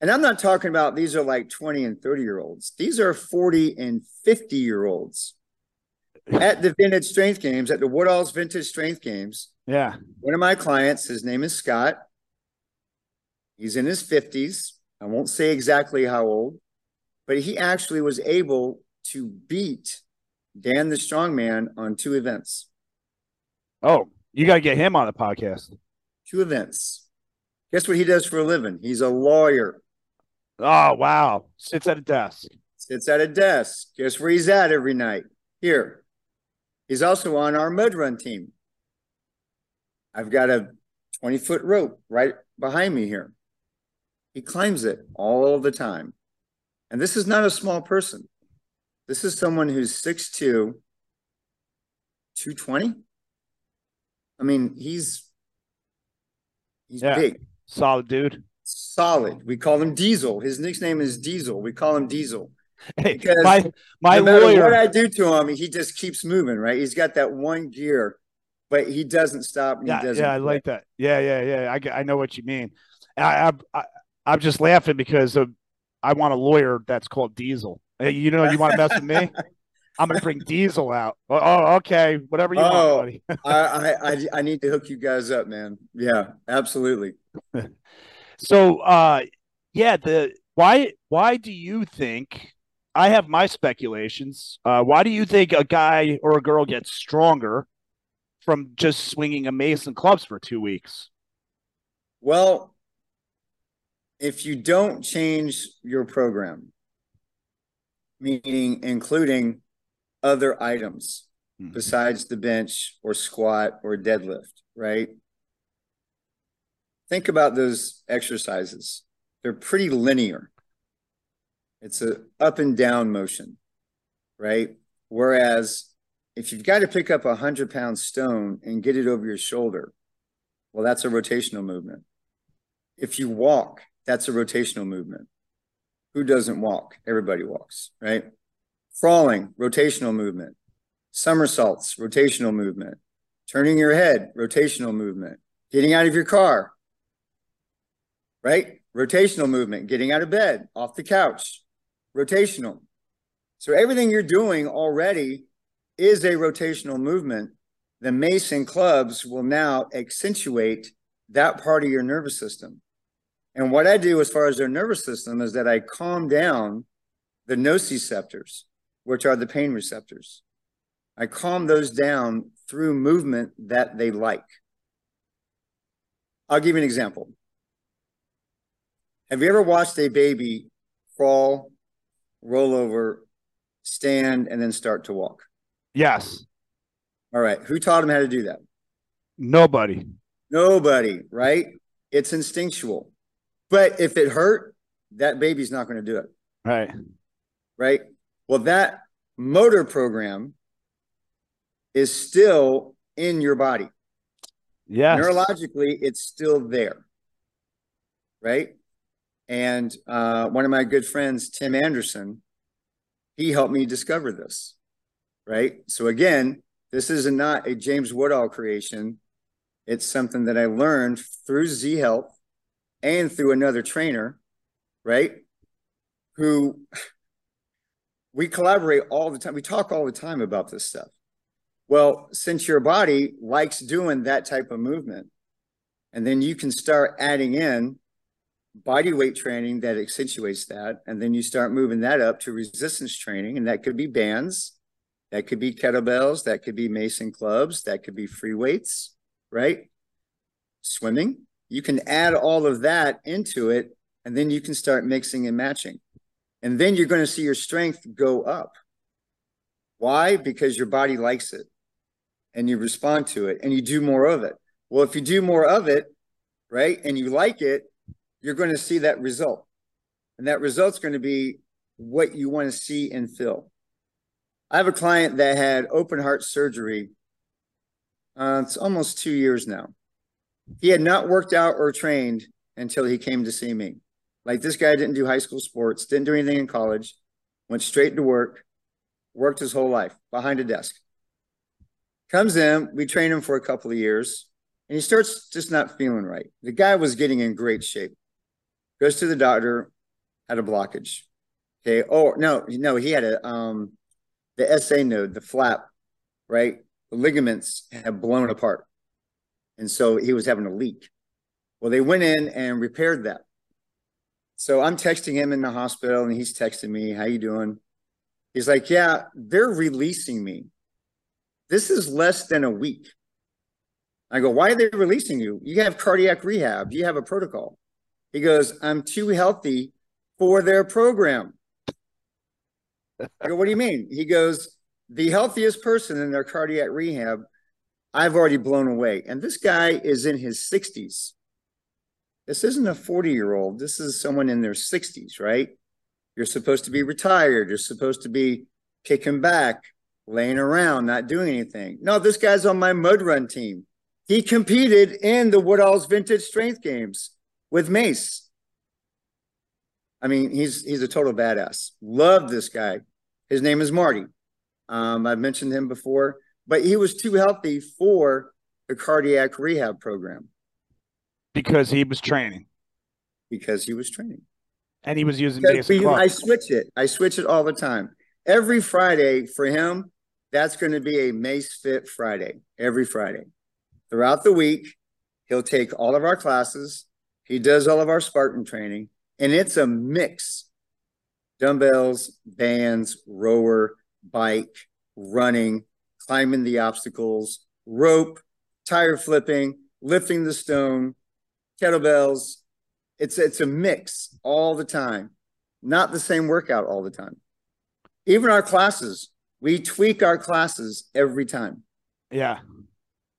And I'm not talking about these are like 20 and 30 year olds. These are 40 and 50 year olds at the vintage strength games, at the Woodall's vintage strength games. Yeah. One of my clients, his name is Scott. He's in his 50s. I won't say exactly how old, but he actually was able to beat Dan the Strongman on two events. Oh, you got to get him on the podcast. Two events. Guess what he does for a living? He's a lawyer. Oh, wow. Sits at a desk. Sits at a desk. Guess where he's at every night? Here. He's also on our mud run team. I've got a 20 foot rope right behind me here. He climbs it all the time. And this is not a small person. This is someone who's 6'2, 220. I mean, he's he's yeah. big. Solid dude. Solid. We call him Diesel. His nickname is Diesel. We call him Diesel. Hey, my my no lawyer. What I do to him, he just keeps moving. Right? He's got that one gear, but he doesn't stop. yeah, doesn't yeah, I like that. Yeah, yeah, yeah. I I know what you mean. I I, I am just laughing because of, I want a lawyer that's called Diesel. You know, you want to mess with me? I'm gonna bring Diesel out. Oh, oh okay, whatever you oh, want, buddy. I, I I need to hook you guys up, man. Yeah, absolutely. so, uh, yeah, the why why do you think? I have my speculations. Uh, why do you think a guy or a girl gets stronger from just swinging a mace and clubs for two weeks? Well, if you don't change your program, meaning including other items mm-hmm. besides the bench or squat or deadlift, right? Think about those exercises. They're pretty linear. It's a up and down motion, right? Whereas if you've got to pick up a hundred pound stone and get it over your shoulder, well, that's a rotational movement. If you walk, that's a rotational movement. Who doesn't walk? Everybody walks, right? Crawling, rotational movement. Somersaults, rotational movement. Turning your head, rotational movement. Getting out of your car, right? Rotational movement. Getting out of bed, off the couch, rotational. So everything you're doing already is a rotational movement. The mace and clubs will now accentuate that part of your nervous system. And what I do as far as their nervous system is that I calm down the nociceptors which are the pain receptors. I calm those down through movement that they like. I'll give you an example. Have you ever watched a baby crawl, roll over, stand, and then start to walk? Yes. All right. Who taught him how to do that? Nobody. Nobody, right? It's instinctual. But if it hurt, that baby's not going to do it. Right. Right. Well, that motor program is still in your body. Yeah. Neurologically, it's still there. Right. And uh, one of my good friends, Tim Anderson, he helped me discover this. Right. So, again, this is not a James Woodall creation. It's something that I learned through Z Health and through another trainer, right? Who we collaborate all the time. We talk all the time about this stuff. Well, since your body likes doing that type of movement, and then you can start adding in body weight training that accentuates that. And then you start moving that up to resistance training. And that could be bands, that could be kettlebells, that could be mace and clubs, that could be free weights, right? Swimming. You can add all of that into it, and then you can start mixing and matching. And then you're going to see your strength go up. Why? Because your body likes it and you respond to it and you do more of it. Well, if you do more of it, right, and you like it, you're going to see that result. And that result's going to be what you want to see and feel. I have a client that had open heart surgery. Uh, it's almost two years now. He had not worked out or trained until he came to see me. Like this guy didn't do high school sports, didn't do anything in college, went straight to work, worked his whole life behind a desk. Comes in, we train him for a couple of years, and he starts just not feeling right. The guy was getting in great shape. goes to the doctor, had a blockage. Okay. Oh no, no, he had a um the SA node, the flap, right? The ligaments have blown apart. And so he was having a leak. Well, they went in and repaired that. So I'm texting him in the hospital and he's texting me, How you doing? He's like, Yeah, they're releasing me. This is less than a week. I go, Why are they releasing you? You have cardiac rehab, you have a protocol. He goes, I'm too healthy for their program. I go, What do you mean? He goes, The healthiest person in their cardiac rehab, I've already blown away. And this guy is in his 60s. This isn't a 40 year old. This is someone in their 60s, right? You're supposed to be retired. You're supposed to be kicking back, laying around, not doing anything. No, this guy's on my mud run team. He competed in the Woodall's Vintage Strength Games with Mace. I mean, he's he's a total badass. Love this guy. His name is Marty. Um, I've mentioned him before, but he was too healthy for the cardiac rehab program because he was training. Because he was training. And he was using we, I switch it. I switch it all the time. Every Friday for him, that's going to be a Mace Fit Friday. Every Friday. Throughout the week, he'll take all of our classes. He does all of our Spartan training, and it's a mix dumbbells, bands, rower, bike, running, climbing the obstacles, rope, tire flipping, lifting the stone, kettlebells. It's it's a mix all the time, not the same workout all the time. Even our classes, we tweak our classes every time. Yeah.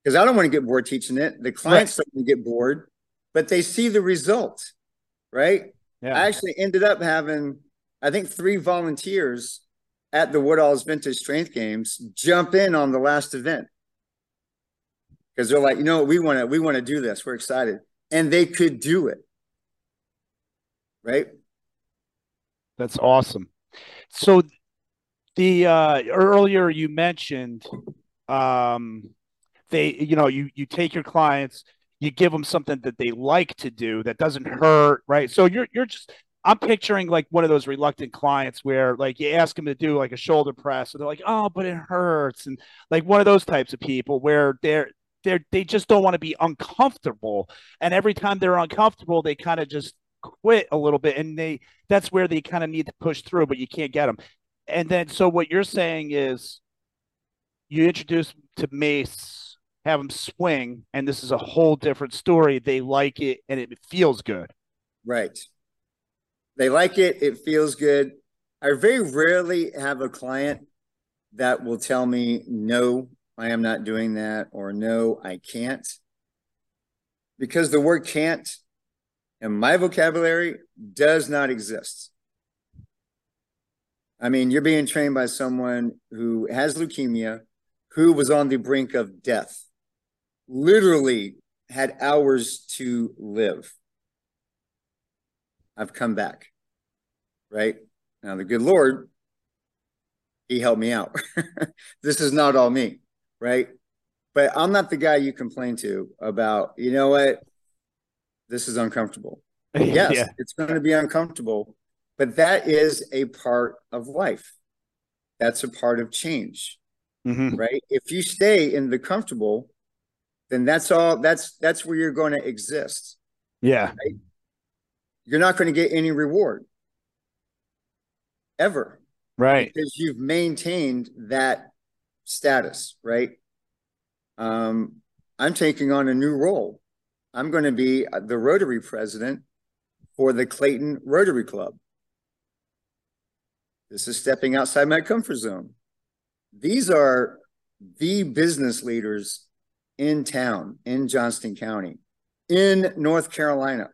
Because I don't want to get bored teaching it. The clients right. don't get bored, but they see the result, right? Yeah. I actually ended up having, I think, three volunteers at the Woodall's Vintage Strength Games jump in on the last event because they're like, you know, we want to we want to do this. We're excited and they could do it. Right? That's awesome. So the uh earlier you mentioned um they you know you you take your clients you give them something that they like to do that doesn't hurt right so you're you're just i'm picturing like one of those reluctant clients where like you ask them to do like a shoulder press and they're like oh but it hurts and like one of those types of people where they're they they just don't want to be uncomfortable. And every time they're uncomfortable they kind of just quit a little bit and they that's where they kind of need to push through but you can't get them and then so what you're saying is you introduce to mace have them swing and this is a whole different story. They like it and it feels good. Right. They like it it feels good. I very rarely have a client that will tell me no I am not doing that, or no, I can't. Because the word can't in my vocabulary does not exist. I mean, you're being trained by someone who has leukemia, who was on the brink of death, literally had hours to live. I've come back, right? Now, the good Lord, He helped me out. this is not all me right? But I'm not the guy you complain to about, you know what? This is uncomfortable. Yes, yeah. it's going to be uncomfortable, but that is a part of life. That's a part of change, mm-hmm. right? If you stay in the comfortable, then that's all. That's that's where you're going to exist. Yeah, right? you're not going to get any reward ever, right? Because you've maintained that status, right? Um, I'm taking on a new role. I'm going to be the Rotary president for the Clayton Rotary Club. This is stepping outside my comfort zone. These are the business leaders in town, in Johnston County, in North Carolina.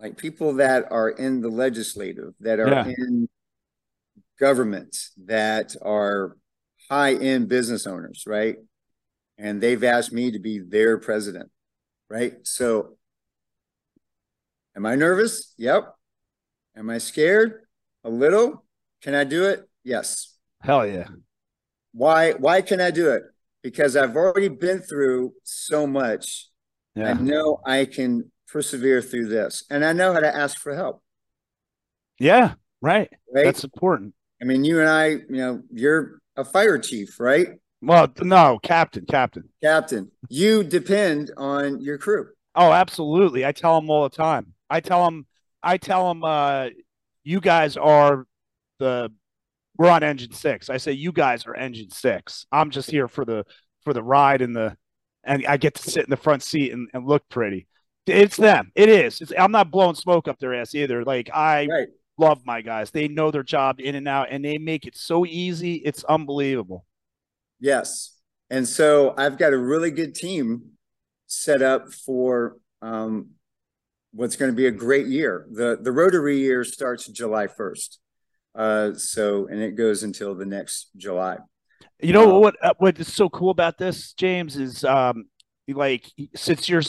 Like people that are in the legislative, that are yeah. in government, that are high end business owners, right? And they've asked me to be their president, right? So, am I nervous? Yep. Am I scared? A little. Can I do it? Yes. Hell yeah. Why? Why can I do it? Because I've already been through so much. Yeah. I know I can persevere through this. And I know how to ask for help. Yeah, right. Right. That's important. I mean, you and I, you know, you're a fire chief, right? Well, no, captain, captain. Captain. You depend on your crew. Oh, absolutely. I tell them all the time. I tell them, I tell them, uh, you guys are the, we're on engine six. I say, you guys are engine six. I'm just here for the, for the ride and the, and I get to sit in the front seat and, and look pretty. It's them. It is. It's, I'm not blowing smoke up their ass either. Like I Right. Love my guys. They know their job in and out and they make it so easy. It's unbelievable. Yes. And so I've got a really good team set up for um, what's going to be a great year. The the Rotary year starts July 1st. Uh, so and it goes until the next July. You know Uh, what? uh, What is so cool about this, James, is um, like since you're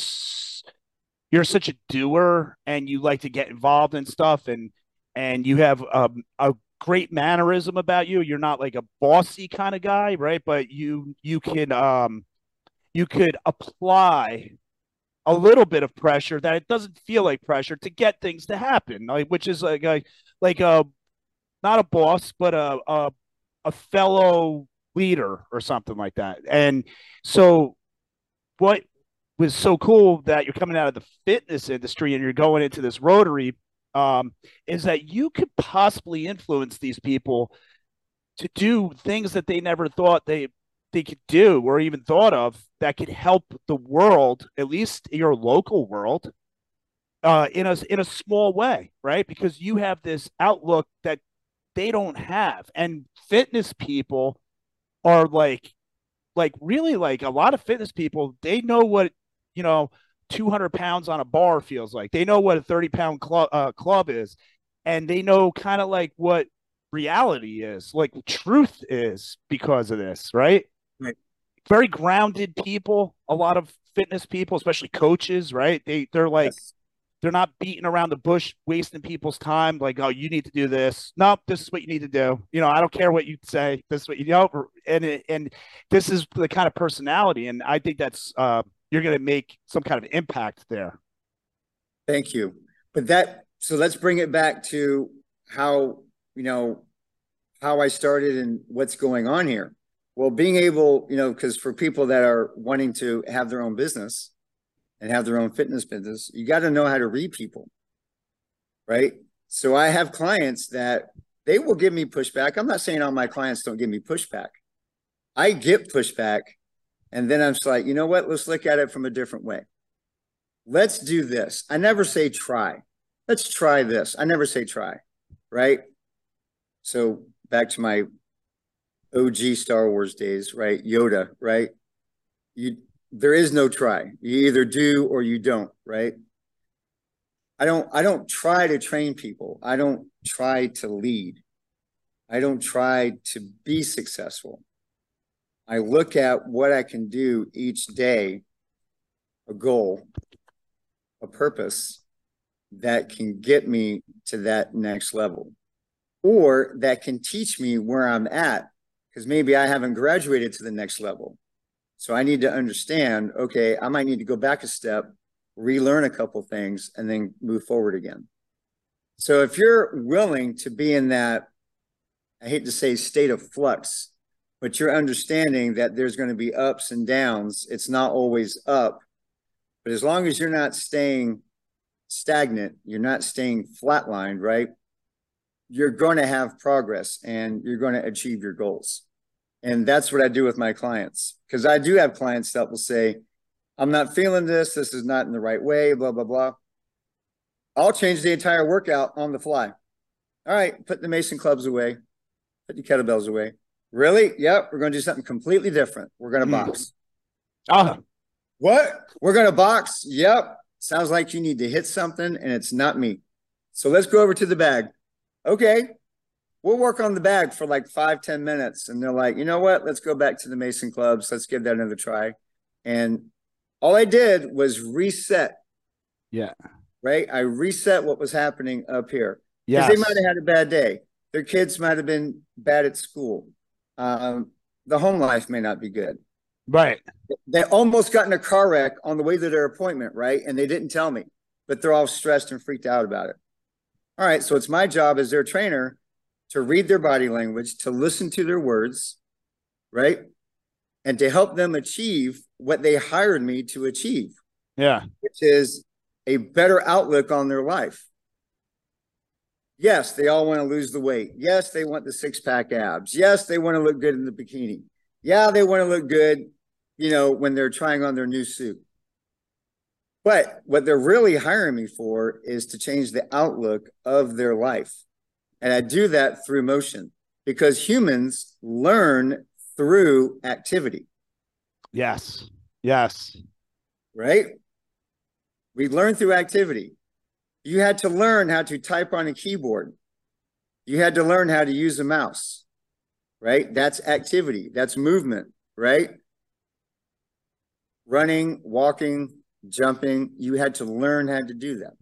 you're such a doer and you like to get involved in stuff, and and you have um, a great mannerism about you. You're not like a bossy kind of guy, right? But you you can um, you could apply a little bit of pressure that it doesn't feel like pressure to get things to happen, like which is like a like a not a boss, but a a, a fellow leader or something like that. And so, what was so cool that you're coming out of the fitness industry and you're going into this Rotary um, is that you could possibly influence these people to do things that they never thought they they could do or even thought of that could help the world, at least your local world, uh, in a in a small way, right? Because you have this outlook that they don't have, and fitness people are like, like really like a lot of fitness people. They know what you know, two hundred pounds on a bar feels like. They know what a thirty pound club uh, club is, and they know kind of like what reality is, like truth is because of this, right? Right. Very grounded people. A lot of fitness people, especially coaches, right? They they're like Yes. they're not beating around the bush, wasting people's time. Like, oh, you need to do this. Nope, this is what you need to do. You know, I don't care what you say. This is what you know, and and this is the kind of personality, and I think that's uh, you're going to make some kind of impact there. Thank you. But that so let's bring it back to how you know how I started and what's going on here. Well, being able, you know, because for people that are wanting to have their own business and have their own fitness business, you got to know how to read people, right? So I have clients that they will give me pushback. I'm not saying all my clients don't give me pushback. I get pushback, and then I'm just like, you know what? Let's look at it from a different way. Let's do this. I never say try. Let's try this. I never say try, right? So back to my OG Star Wars days, right? Yoda, right? You there is no try. You either do or you don't, right? I don't I don't try to train people. I don't try to lead. I don't try to be successful. I look at what I can do each day, a goal, a purpose that can get me to that next level or that can teach me where I'm at because maybe I haven't graduated to the next level. So I need to understand, okay, I might need to go back a step, relearn a couple things, and then move forward again. So if you're willing to be in that, I hate to say state of flux, but you're understanding that there's going to be ups and downs. It's not always up. But as long as you're not staying stagnant, you're not staying flatlined, right? You're going to have progress and you're going to achieve your goals. And that's what I do with my clients. Because I do have clients that will say, I'm not feeling this. This is not in the right way, blah, blah, blah. I'll change the entire workout on the fly. All right, put the mace and clubs away, put the kettlebells away. Really? Yep, we're going to do something completely different. We're going to Hmm. box. Ah, What? We're going to box? Yep. Sounds like you need to hit something and it's not me. So let's go over to the bag. Okay. We'll work on the bag for like five, ten minutes. And they're like, you know what? Let's go back to the mace and clubs. Let's give that another try. And all I did was reset, yeah, right? I reset what was happening up here. Because they might have had a bad day. Their kids might have been bad at school. Um, the home life may not be good. right. They almost got in a car wreck on the way to their appointment, right? And they didn't tell me. but they're all stressed and freaked out about it. All right, so it's my job as their trainer to read their body language, to listen to their words, right? And to help them achieve what they hired me to achieve. Yeah. Which is a better outlook on their life. Yes, they all want to lose the weight. Yes, they want the six pack abs. Yes, they want to look good in the bikini. Yeah, they want to look good, you know, when they're trying on their new suit. But what they're really hiring me for is to change the outlook of their life. And I do that through motion because humans learn through activity. Yes. Yes. Right? We learn through activity. You had to learn how to type on a keyboard. You had to learn how to use a mouse. Right? That's activity. That's movement, right? Running, walking, jumping, you had to learn how to do that.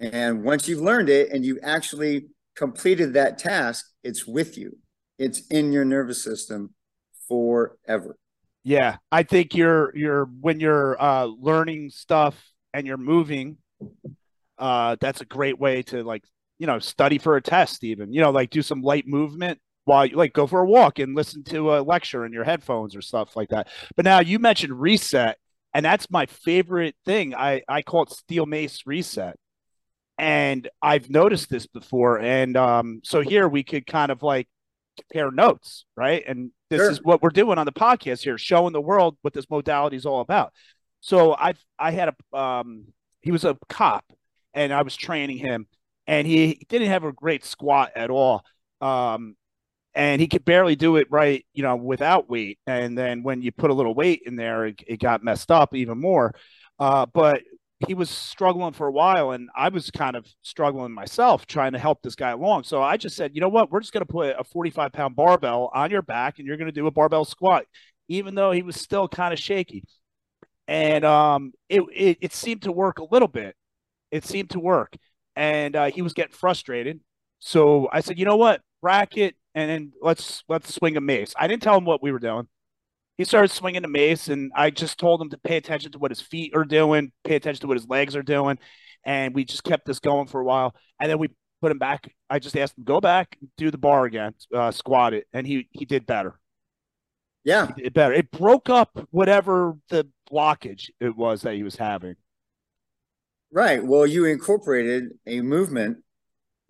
And once you've learned it and you've actually completed that task, it's with you. It's in your nervous system forever. Yeah, I think you're you're when you're uh, learning stuff and you're moving, uh, that's a great way to like you know study for a test. Even you know like do some light movement while you like go for a walk and listen to a lecture in your headphones or stuff like that. But now you mentioned reset, and that's my favorite thing. I I call it steel mace reset and I've noticed this before. And um, so here we could kind of like compare notes, right? And this sure. is what we're doing on the podcast here, showing the world what this modality is all about. So I I had a um, he was a cop, and I was training him, and he didn't have a great squat at all. Um, and he could barely do it right, you know, without weight. And then when you put a little weight in there, it, it got messed up even more. Uh, but he was struggling for a while and I was kind of struggling myself trying to help this guy along. So I just said, you know what? We're just going to put a 45 pound barbell on your back and you're going to do a barbell squat, even though he was still kind of shaky. And um, it, it, it, seemed to work a little bit. It seemed to work. And uh, he was getting frustrated. So I said, you know what? Bracket and then let's let's swing a mace. I didn't tell him what we were doing he started swinging the mace, and I just told him to pay attention to what his feet are doing, pay attention to what his legs are doing, and we just kept this going for a while. And then we put him back. I just asked him go back, do the bar again, uh, squat it, and he he did better. Yeah, he did better. It broke up whatever the blockage it was that he was having. Right. Well, you incorporated a movement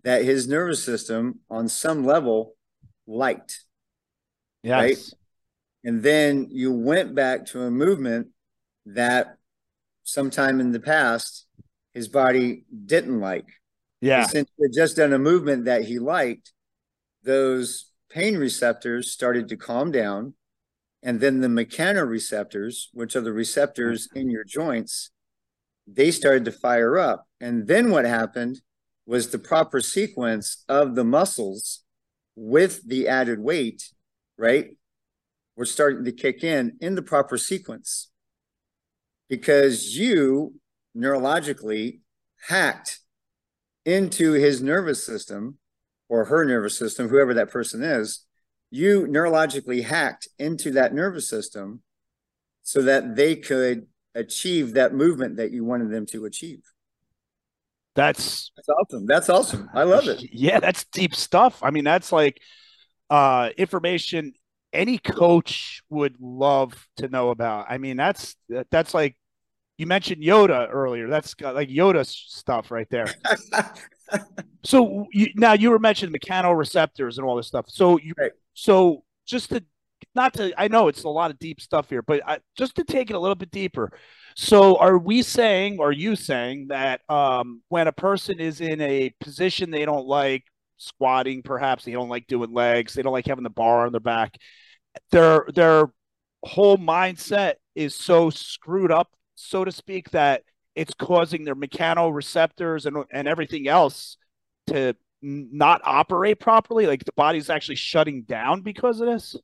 that his nervous system, on some level, liked. Yes. Right? And then you went back to a movement that sometime in the past his body didn't like. Yeah. And since had just done a movement that he liked, those pain receptors started to calm down. And then the mechanoreceptors, which are the receptors mm-hmm. in your joints, they started to fire up. And then what happened was the proper sequence of the muscles with the added weight, right? were starting to kick in in the proper sequence because you neurologically hacked into his nervous system or her nervous system, whoever that person is, you neurologically hacked into that nervous system so that they could achieve that movement that you wanted them to achieve. That's that's awesome. That's awesome. I love it. Yeah, that's deep stuff. I mean, that's like uh information any coach would love to know about. I mean, that's that's like you mentioned Yoda earlier. That's got like Yoda stuff right there. so you, now you were mentioning mechanoreceptors and all this stuff. So you right. so just to not to I know it's a lot of deep stuff here, but I, just to take it a little bit deeper. So are we saying, or you saying that um, when a person is in a position they don't like, squatting, perhaps they don't like doing legs, they don't like having the bar on their back, their their whole mindset is so screwed up, so to speak, that it's causing their mechanoreceptors and and everything else to not operate properly. Like the body's actually shutting down because of this.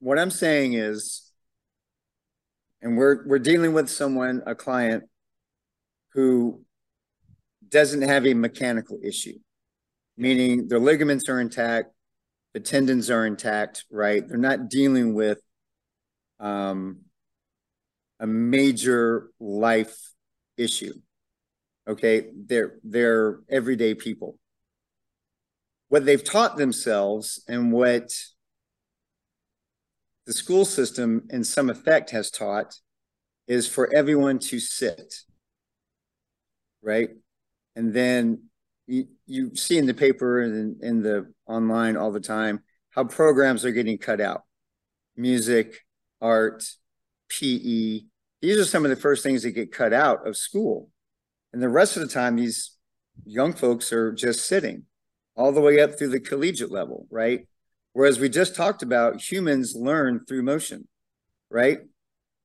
What I'm saying is, and we're we're dealing with someone, a client, who doesn't have a mechanical issue, meaning their ligaments are intact, the tendons are intact, right? They're not dealing with um, a major life issue. Okay, they're they're everyday people. What they've taught themselves and what the school system in some effect has taught is for everyone to sit right? And then you, you see in the paper and in the online all the time how programs are getting cut out. Music art pe these are some of the first things that get cut out of school. And the rest of the time these young folks are just sitting all the way up through the collegiate level right Whereas we just talked about humans learn through motion, right?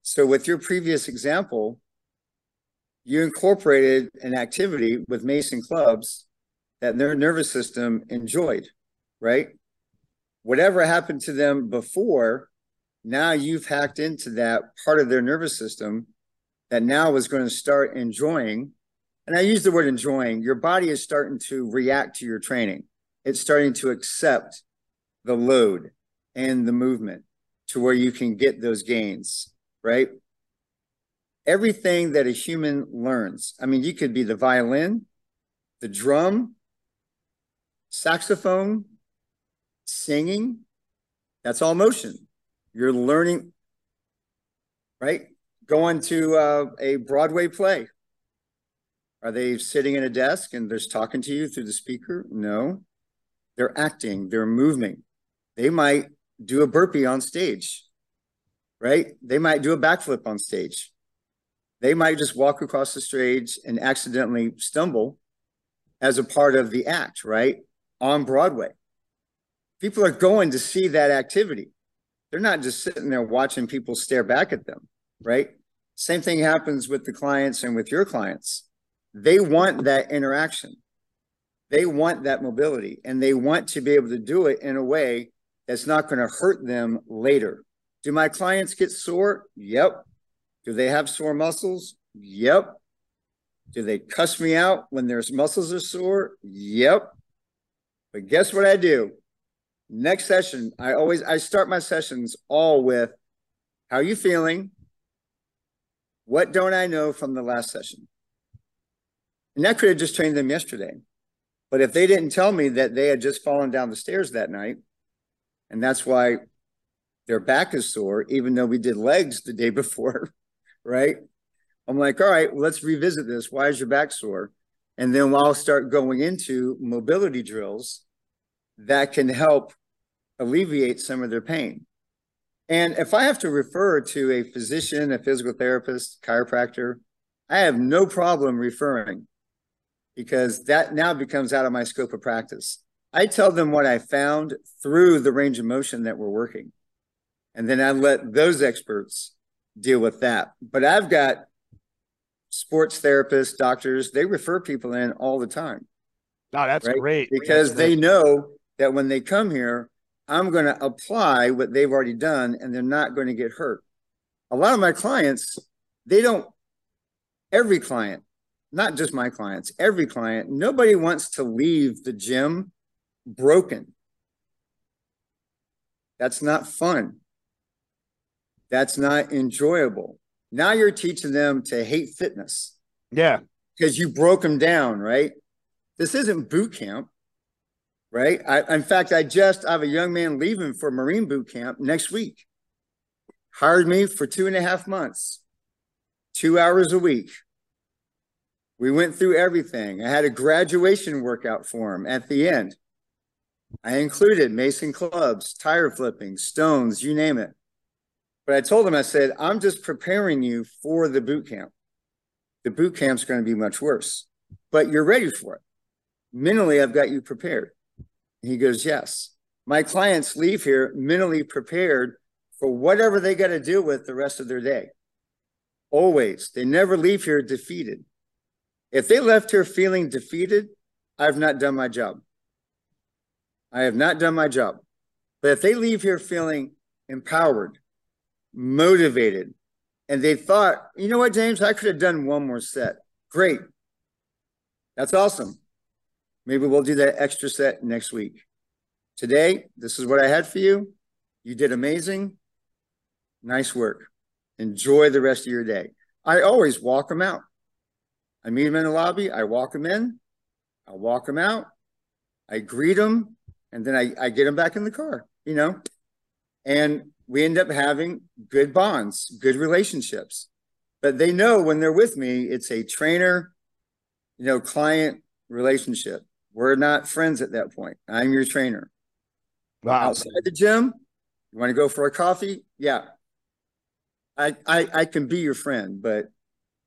So with your previous example, you incorporated an activity with mace and clubs that their nervous system enjoyed, right? Whatever happened to them before, now you've hacked into that part of their nervous system that now is going to start enjoying. And I use the word enjoying. Your body is starting to react to your training. It's starting to accept the load and the movement to where you can get those gains, right? Everything that a human learns. I mean, you could be the violin, the drum, saxophone, singing. That's all motion. You're learning, right? Going to uh, a Broadway play. Are they sitting at a desk and they're talking to you through the speaker? No. They're acting, they're moving. They might do a burpee on stage, right? They might do a backflip on stage. They might just walk across the stage and accidentally stumble as a part of the act, right? On Broadway. People are going to see that activity. They're not just sitting there watching people stare back at them, right? Same thing happens with the clients and with your clients. They want that interaction. They want that mobility and they want to be able to do it in a way that's not going to hurt them later. Do my clients get sore? Yep. Do they have sore muscles? Yep. Do they cuss me out when their muscles are sore? Yep. But guess what I do? Next session, I always I start my sessions all with how are you feeling? What don't I know from the last session? And that could have just trained them yesterday. But if they didn't tell me that they had just fallen down the stairs that night, and that's why their back is sore, even though we did legs the day before, right? I'm like, all right, let's revisit this. Why is your back sore? And then I'll start going into mobility drills that can help alleviate some of their pain. And if I have to refer to a physician, a physical therapist, chiropractor, I have no problem referring because that now becomes out of my scope of practice. I tell them what I found through the range of motion that we're working. And then I let those experts deal with that. But I've got sports therapists, doctors, they refer people in all the time. No, that's right? great. Because that's they great. know that when they come here, I'm going to apply what they've already done and they're not going to get hurt. A lot of my clients, they don't, every client, not just my clients, every client, nobody wants to leave the gym broken. That's not fun. That's not enjoyable. Now you're teaching them to hate fitness. Yeah. Because you broke them down, right? This isn't boot camp, right? I, in fact, I just I have a young man leaving for Marine boot camp next week. Hired me for two and a half months, two hours a week. We went through everything. I had a graduation workout for him at the end. I included mace and clubs, tire flipping, stones, you name it. But I told him, I said, I'm just preparing you for the boot camp. The boot camp's going to be much worse, but you're ready for it. Mentally, I've got you prepared. he goes, Yes. My clients leave here mentally prepared for whatever they got to deal with the rest of their day. Always. They never leave here defeated. If they left here feeling defeated, I've not done my job. I have not done my job. But if they leave here feeling empowered, motivated, and they thought, you know what, James, I could have done one more set. Great. That's awesome. Maybe we'll do that extra set next week. Today, this is what I had for you. You did amazing. Nice work. Enjoy the rest of your day. I always walk them out. I meet them in the lobby. I walk them in. I walk them out. I greet them, and then I, I get them back in the car. You know, and we end up having good bonds, good relationships. But they know when they're with me, it's a trainer, you know, client relationship. We're not friends at that point. I'm your trainer. Wow. Outside the gym, you want to go for a coffee? Yeah. I, I I can be your friend, but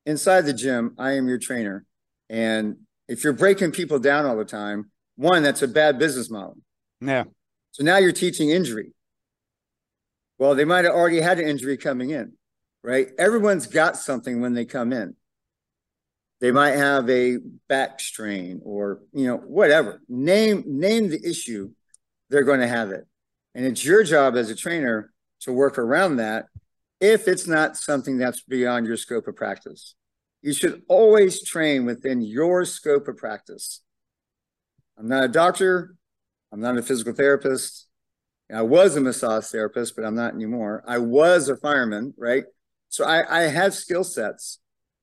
inside the gym, I am your trainer. And if you're breaking people down all the time, one, that's a bad business model. Yeah. So now you're teaching injury. Well, they might have already had an injury coming in, right? Everyone's got something when they come in. They might have a back strain or, you know, whatever. Name name the issue, they're going to have it. And it's your job as a trainer to work around that if it's not something that's beyond your scope of practice. You should always train within your scope of practice. I'm not a doctor. I'm not a physical therapist. I was a massage therapist, but I'm not anymore. I was a fireman, right? So I, I have skill sets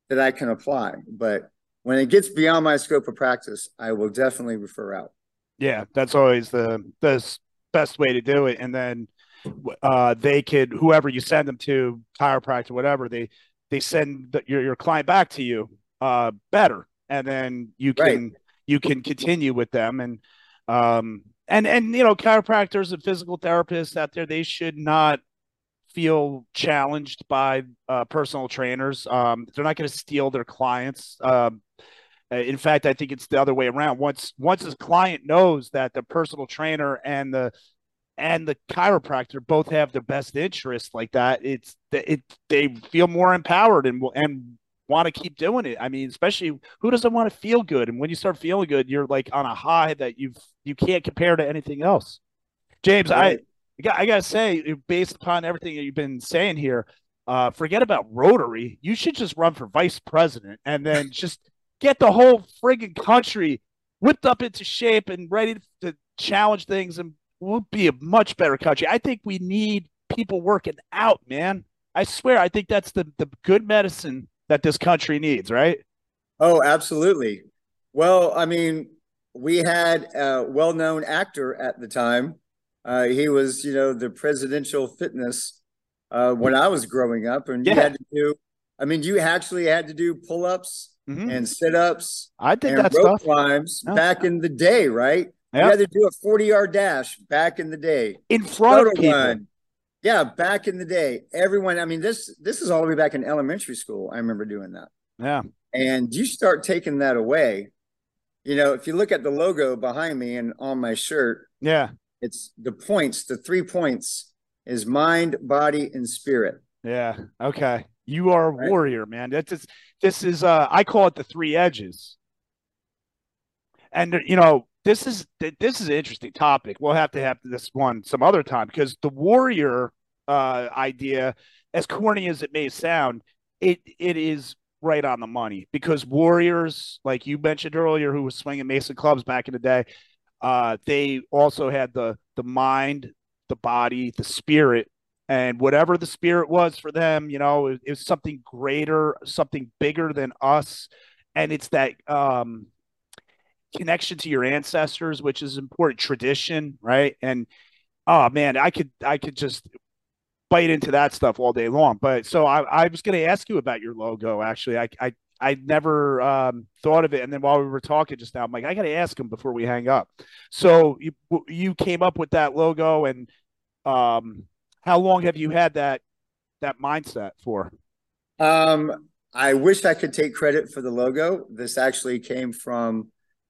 that I can apply, but when it gets beyond my scope of practice, I will definitely refer out. Yeah, that's always the the best way to do it. And then uh, they could whoever you send them to, chiropractor, whatever they they send the, your your client back to you uh, better, and then you can right. you can continue with them and um and and you know chiropractors and physical therapists out there they should not feel challenged by uh, personal trainers. Um, they're not going to steal their clients. Um, in fact i think it's the other way around. Once once a client knows that the personal trainer and the and the chiropractor both have their best interest like that it's it they feel more empowered and and want to keep doing it. I mean, especially who doesn't want to feel good? And when you start feeling good, you're like on a high that you've you can't compare to anything else. James. I I gotta say, based upon everything that you've been saying here, uh, forget about Rotary. You should just run for vice president and then just get the whole friggin' country whipped up into shape and ready to challenge things, and we'll be a much better country. I think we need people working out, man. I swear, I think that's the the good medicine that this country needs, right? Oh, absolutely. Well, I mean, we had a well-known actor at the time. Uh, he was, you know, the presidential fitness uh, when I was growing up, and yeah. you had to do. I mean, you actually had to do pull-ups mm-hmm. and sit-ups. I did and that rope stuff. climbs yeah. back in the day, right? Yep. You had to do a forty-yard dash back in the day in front of people. Yeah, back in the day, everyone. I mean, this this is all the way back in elementary school. I remember doing that. Yeah, and you start taking that away. You know, if you look at the logo behind me and on my shirt, yeah, it's the points. The three points is mind, body, and spirit. Yeah. Okay. You are a right. warrior, man. That's just, this is uh I call it the three edges. And you know, this is this is an interesting topic. We'll have to have this one some other time because the warrior uh, idea, as corny as it may sound, it it is right on the money because warriors, like you mentioned earlier, who was swinging mace and clubs back in the day, uh, they also had the the mind, the body, the spirit, and whatever the spirit was for them, you know, it, it was something greater, something bigger than us, and it's that um connection to your ancestors, which is important, tradition, right? And oh man, I could I could just bite into that stuff all day long. But so I, I was going to ask you about your logo. Actually, I I I never um, thought of it, and then while we were talking just now, I'm like, I got to ask him before we hang up. So you you came up with that logo, and um, how long have you had that that mindset for? Um, I wish I could take credit for the logo. This actually came from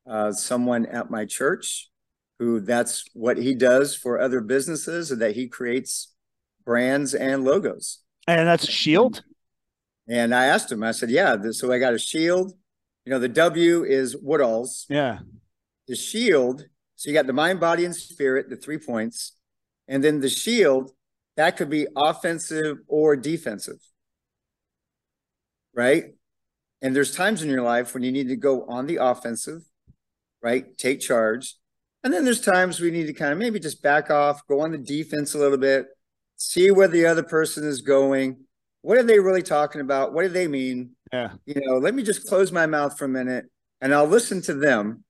uh, someone at my church who that's what he does for other businesses and that he creates brands and logos. And that's a shield? And I asked him, I said, yeah, so I got a shield. You know, the W is Woodall's. Yeah. The shield, so you got the mind, body, and spirit, the three points. And then the shield, that could be offensive or defensive. Right? And there's times in your life when you need to go on the offensive right? Take charge. And then there's times we need to kind of maybe just back off, go on the defense a little bit, see where the other person is going. What are they really talking about? What do they mean? Yeah. You know, let me just close my mouth for a minute and I'll listen to them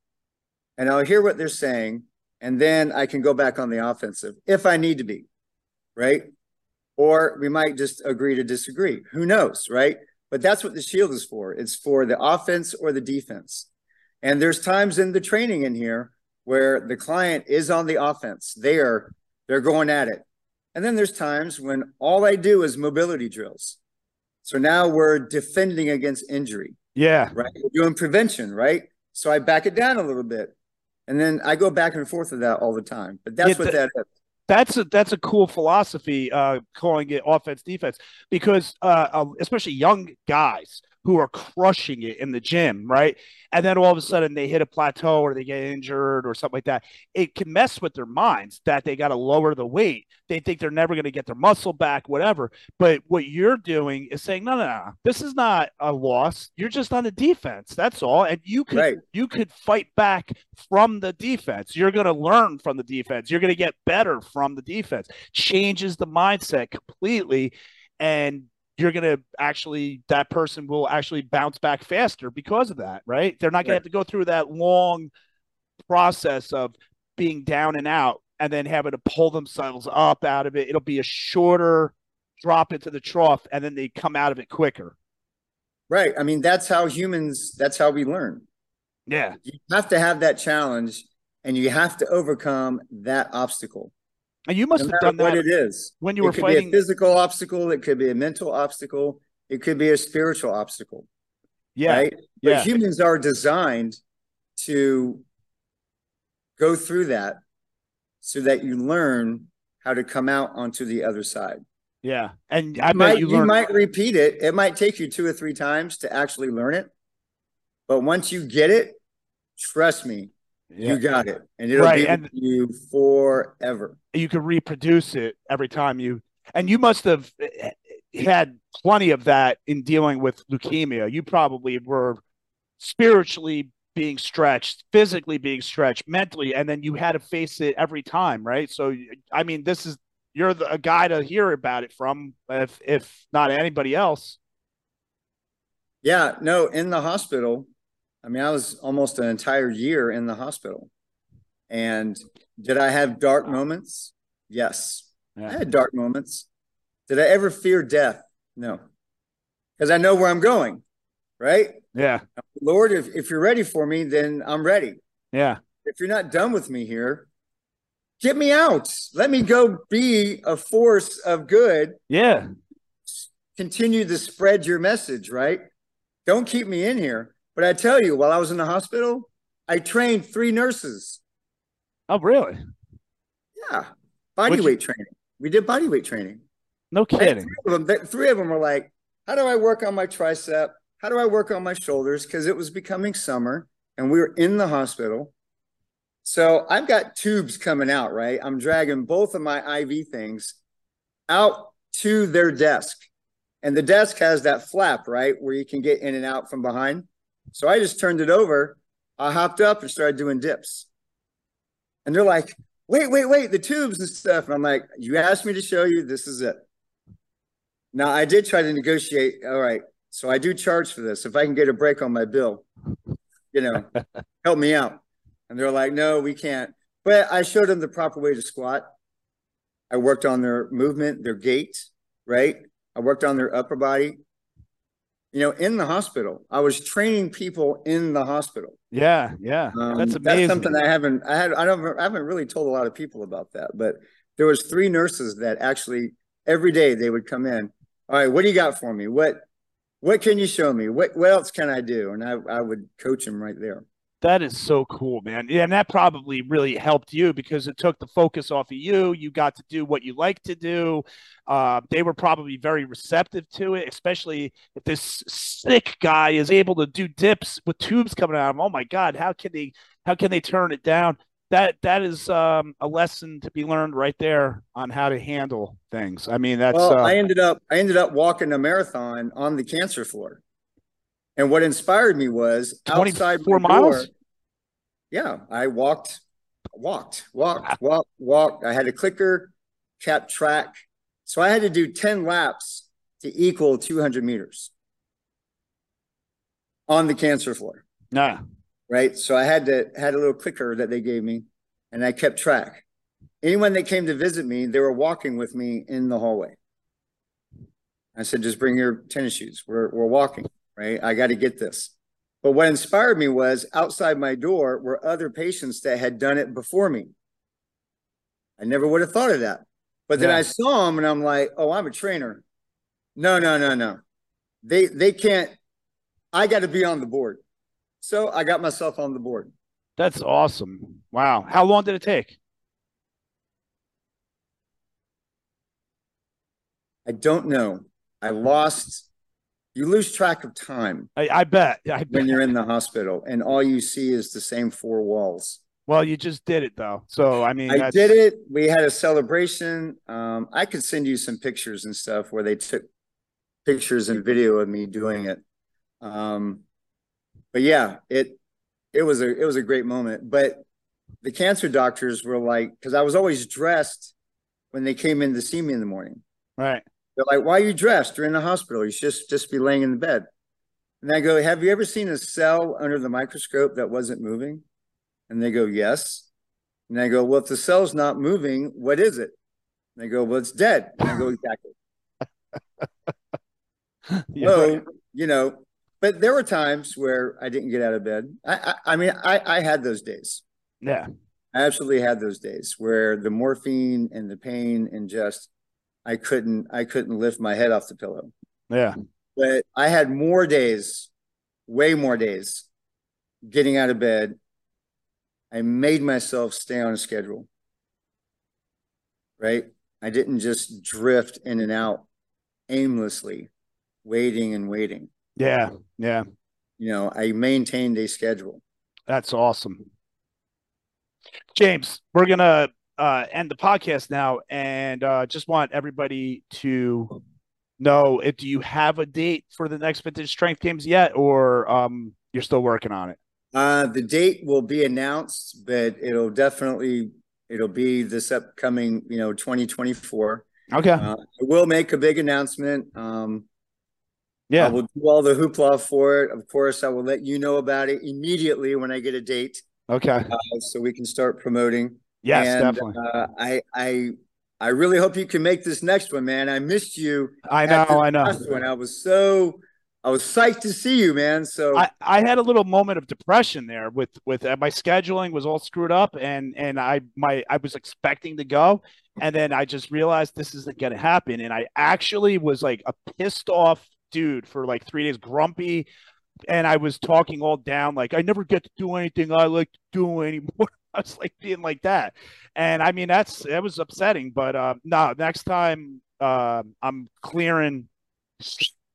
and I'll hear what they're saying. And then I can go back on the offensive if I need to be. Right. Or we might just agree to disagree. Who knows? Right. But that's what the shield is for. It's for the offense or the defense. And there's times in the training in here where the client is on the offense. They are they're going at it. And then there's times when all I do is mobility drills. So now we're defending against injury. Yeah. Right. We're doing prevention, right? So I back it down a little bit. And then I go back and forth with that all the time. But that's yeah, what that is. That's a that's a cool philosophy, uh, calling it offense defense, because uh, uh, especially young guys, who are crushing it in the gym, right? And then all of a sudden they hit a plateau or they get injured or something like that. It can mess with their minds that they got to lower the weight. They think they're never going to get their muscle back, whatever. But what you're doing is saying, no, no, no, this is not a loss. You're just on the defense. That's all. And you could right. you could fight back from the defense. You're going to learn from the defense. You're going to get better from the defense. Changes the mindset completely. And you're going to actually that person will actually bounce back faster because of that right? They're not going right. to have to go through that long process of being down and out and then having to pull themselves up out of it. It'll be a shorter drop into the trough and then they come out of it quicker. Right. I mean that's how humans that's how we learn. Yeah. You have to have that challenge and you have to overcome that obstacle and you must no have done that. What it is when you it were could fighting be a physical obstacle. It could be a mental obstacle. It could be a spiritual obstacle. Yeah, right? yeah. But humans are designed to go through that so that you learn how to come out onto the other side. Yeah, and I you might you, learn- might repeat it. It might take you two or three times to actually learn it, but once you get it, trust me. You got it. And it'll right. be and you forever. You can reproduce it every time you and you must have eh, had plenty of that in dealing with leukemia. You probably were spiritually being stretched, physically being stretched, mentally, and then you had to face it every time, right? So I mean, this is you're the, a guy to hear about it from if if not anybody else. Yeah, no, in the hospital, I mean, I was almost an entire year in the hospital. And did I have dark moments? Yes. Yeah. I had dark moments. Did I ever fear death? No. Because I know where I'm going, right? Yeah. Lord, if, if you're ready for me, then I'm ready. Yeah. If you're not done with me here, get me out. Let me go be a force of good. Yeah. Continue to spread your message, right? Don't keep me in here. But I tell you, while I was in the hospital, I trained three nurses. Oh, really? Yeah, body weight you... training. We did body weight training. No kidding. Three of, them, three of them were like, "How do I work on my tricep? How do I work on my shoulders?" Because it was becoming summer, and we were in the hospital. So I've got tubes coming out. Right, I'm dragging both of my IV things out to their desk, and the desk has that flap right where you can get in and out from behind. So I just turned it over. I hopped up and started doing dips. And they're like, wait, wait, wait, the tubes and stuff. And I'm like, you asked me to show you, this is it. Now I did try to negotiate. All right. So I do charge for this. If I can get a break on my bill, you know, help me out. And they're like, no, we can't. But I showed them the proper way to squat. I worked on their movement, their gait, right? I worked on their upper body you know, in the hospital. I was training people in the hospital. Yeah, yeah, um, that's amazing. That's something I haven't. I had. I don't. I haven't really told a lot of people about that. But there was three nurses that actually every day they would come in. All right, what do you got for me? What What can you show me? What What else can I do? And I I would coach them right there. That is so cool, man. Yeah, and that probably really helped you because it took the focus off of you. You got to do what you like to do. Uh, they were probably very receptive to it, especially if this sick guy is able to do dips with tubes coming out of him. Oh my God, how can they? How can they turn it down? That that is um, a lesson to be learned right there on how to handle things. I mean, that's. Well, uh, I ended up I ended up walking a marathon on the cancer floor. And what inspired me was outside four miles. Door, yeah, I walked, walked, walked, walked, walked. I had a clicker, kept track. So I had to do 10 laps to equal 200 meters. on the cancer floor. Nah. Right. So I had to had a little clicker that they gave me and I kept track. Anyone that came to visit me, they were walking with me in the hallway. I said, just bring your tennis shoes. We're we're walking, right? I got to get this. But what inspired me was outside my door were other patients that had done it before me. I never would have thought of that. But then yeah. I saw them and I'm like, oh, I'm a trainer. No, no, no, no. They they can't. I got to be on the board. So I got myself on the board. That's awesome. Wow. How long did it take? I don't know. I lost. You lose track of time. I, I bet. I bet. When you're in the hospital and all you see is the same four walls. Well, you just did it though. So I mean, I that's... did it. We had a celebration. Um, I could send you some pictures and stuff where they took pictures and video of me doing it. Um, but yeah, it it was a it was a great moment. But the cancer doctors were like, because I was always dressed when they came in to see me in the morning. Right. They're like, "Why are you dressed? You're in the hospital. You should just just be laying in the bed." And I go, "Have you ever seen a cell under the microscope that wasn't moving?" And they go, "Yes." And I go, "Well, if the cell's not moving, what is it?" And they go, "Well, it's dead." And I go, "Exactly." so right. you know, but there were times where I didn't get out of bed. I, I, I mean, I, I had those days. Yeah, I absolutely had those days where the morphine and the pain and just I couldn't I couldn't lift my head off the pillow. Yeah. But I had more days, way more days getting out of bed. I made myself stay on a schedule. Right? I didn't just drift in and out aimlessly, waiting and waiting. Yeah. Yeah. You know, I maintained a schedule. That's awesome. James, we're going to uh, end the podcast now, and uh, just want everybody to know if do you have a date for the next vintage strength games yet, or um, you're still working on it? Uh, the date will be announced, but it'll definitely it'll be this upcoming, you know, 2024. Okay. Uh, I will make a big announcement. Um, yeah, I will do all the hoopla for it. Of course, I will let you know about it immediately when I get a date. Okay. Uh, so we can start promoting. Yes, and, definitely. Uh, I I I really hope you can make this next one, man. I missed you. I know, I know. One. I was so I was psyched to see you, man. So I, I had a little moment of depression there with with uh, my scheduling was all screwed up, and and I my I was expecting to go, and then I just realized this isn't going to happen, and I actually was like a pissed off dude for like three days, grumpy, and I was talking all down like I never get to do anything I like to do anymore. I was like being like that. And I mean, that's, that was upsetting, but, uh, no, next time, uh, I'm clearing,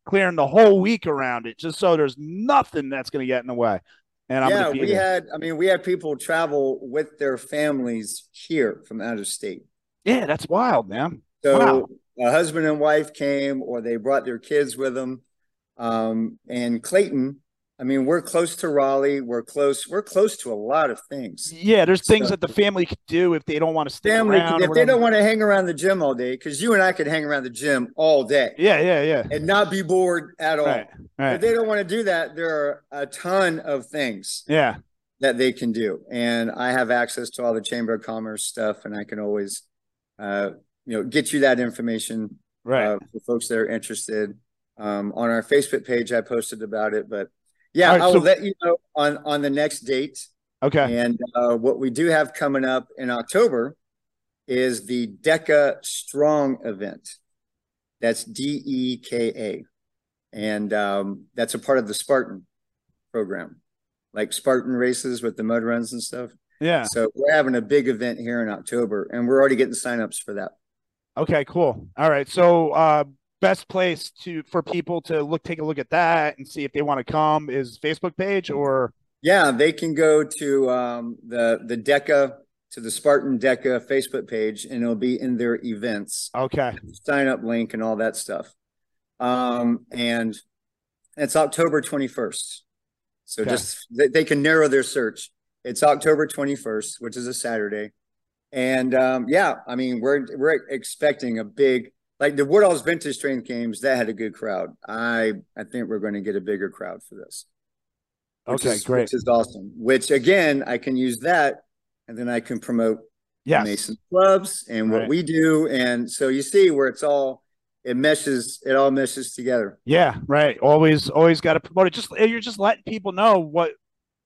clearing the whole week around it just so there's nothing that's going to get in the way. And I'm yeah, we had, I mean, we had people travel with their families here from out of state. Yeah, that's wild, man. So wow. a husband and wife came, or they brought their kids with them. Um, and Clayton, I mean, we're close to Raleigh. We're close. We're close to a lot of things. Yeah, there's things that the family could do if they don't want to stay family, around. If they don't want to hang around the gym all day, because you and I could hang around the gym all day. Yeah, yeah, yeah, and not be bored at all. Right, right. If they don't want to do that, there are a ton of things. Yeah, that they can do, and I have access to all the Chamber of Commerce stuff, and I can always, uh, you know, get you that information. Right. Uh, for folks that are interested. Um, on our Facebook page, I posted about it, but yeah, right, I will so, let you know on on the next date. Okay. And uh, what we do have coming up in October is the DEKA Strong event. That's D E K A, and um, that's a part of the Spartan program, like Spartan races with the mud runs and stuff. Yeah. So we're having a big event here in October, and we're already getting signups for that. Okay, cool. All right. So uh, best place to for people to look take a look at that and see if they want to come is Facebook page or? Yeah they can go to um, the the DEKA to the Spartan DEKA Facebook page and it'll be in their events. Okay. Sign up link and all that stuff. Um, and it's October 21st so okay. just they, they can narrow their search. It's October 21st which is a Saturday. And um, yeah I mean we're we're expecting a big like the Woodall's vintage strength games, that had a good crowd. I I think we're going to get a bigger crowd for this. Okay, is, great. Which is awesome. Which again, I can use that, and then I can promote Yes. mace and clubs and what Right. we do, and so you see where it's all it meshes. It all meshes together. Yeah, right. Always, always got to promote it. Just you're just letting people know what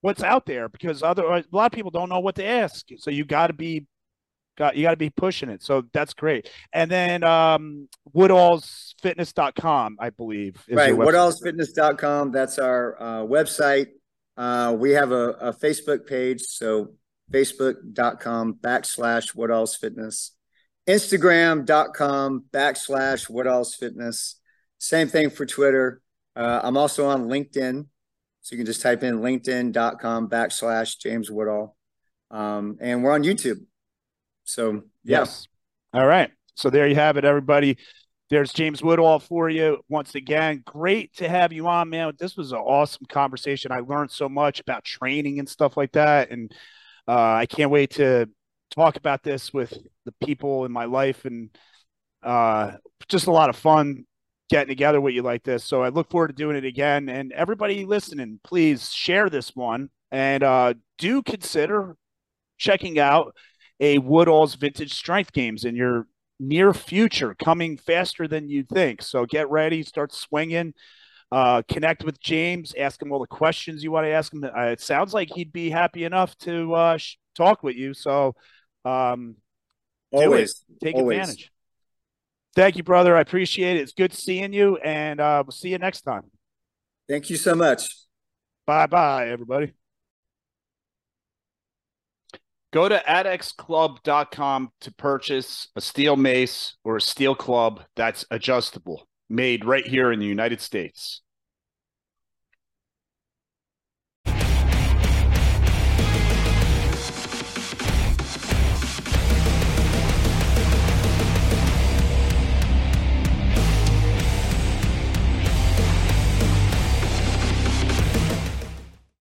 what's out there because otherwise, a lot of people don't know what to ask. So you got to be got you got to be pushing it. So that's great. And then um, woodallsfitness.com, I believe, is right. Woodallsfitness.com. That's our uh, website. Uh, we have a, a Facebook page. So facebook.com backslash woodallsfitness. Instagram.com backslash woodallsfitness. Same thing for Twitter. Uh, I'm also on LinkedIn. So you can just type in linkedin.com backslash James Woodall. Um, and we're on YouTube. So yeah. Yes. All right. So there you have it, everybody. There's James Woodall for you once again. Great to have you on, man. This was an awesome conversation. I learned so much about training and stuff like that, and uh, I can't wait to talk about this with the people in my life and uh, just a lot of fun getting together with you like this. So I look forward to doing it again. And everybody listening, please share this one and uh, do consider checking out a Woodall's Vintage Strength Games in your near future, coming faster than you think. So get ready, start swinging. Uh, connect with James, ask him all the questions you want to ask him. Uh, it sounds like he'd be happy enough to uh, sh- talk with you. So um. Always. take Always. advantage. Thank you, brother. I appreciate it. It's good seeing you, and uh, we'll see you next time. Thank you so much. Bye bye, everybody. Go to adxclub.com to purchase a steel mace or a steel club that's adjustable, made right here in the United States.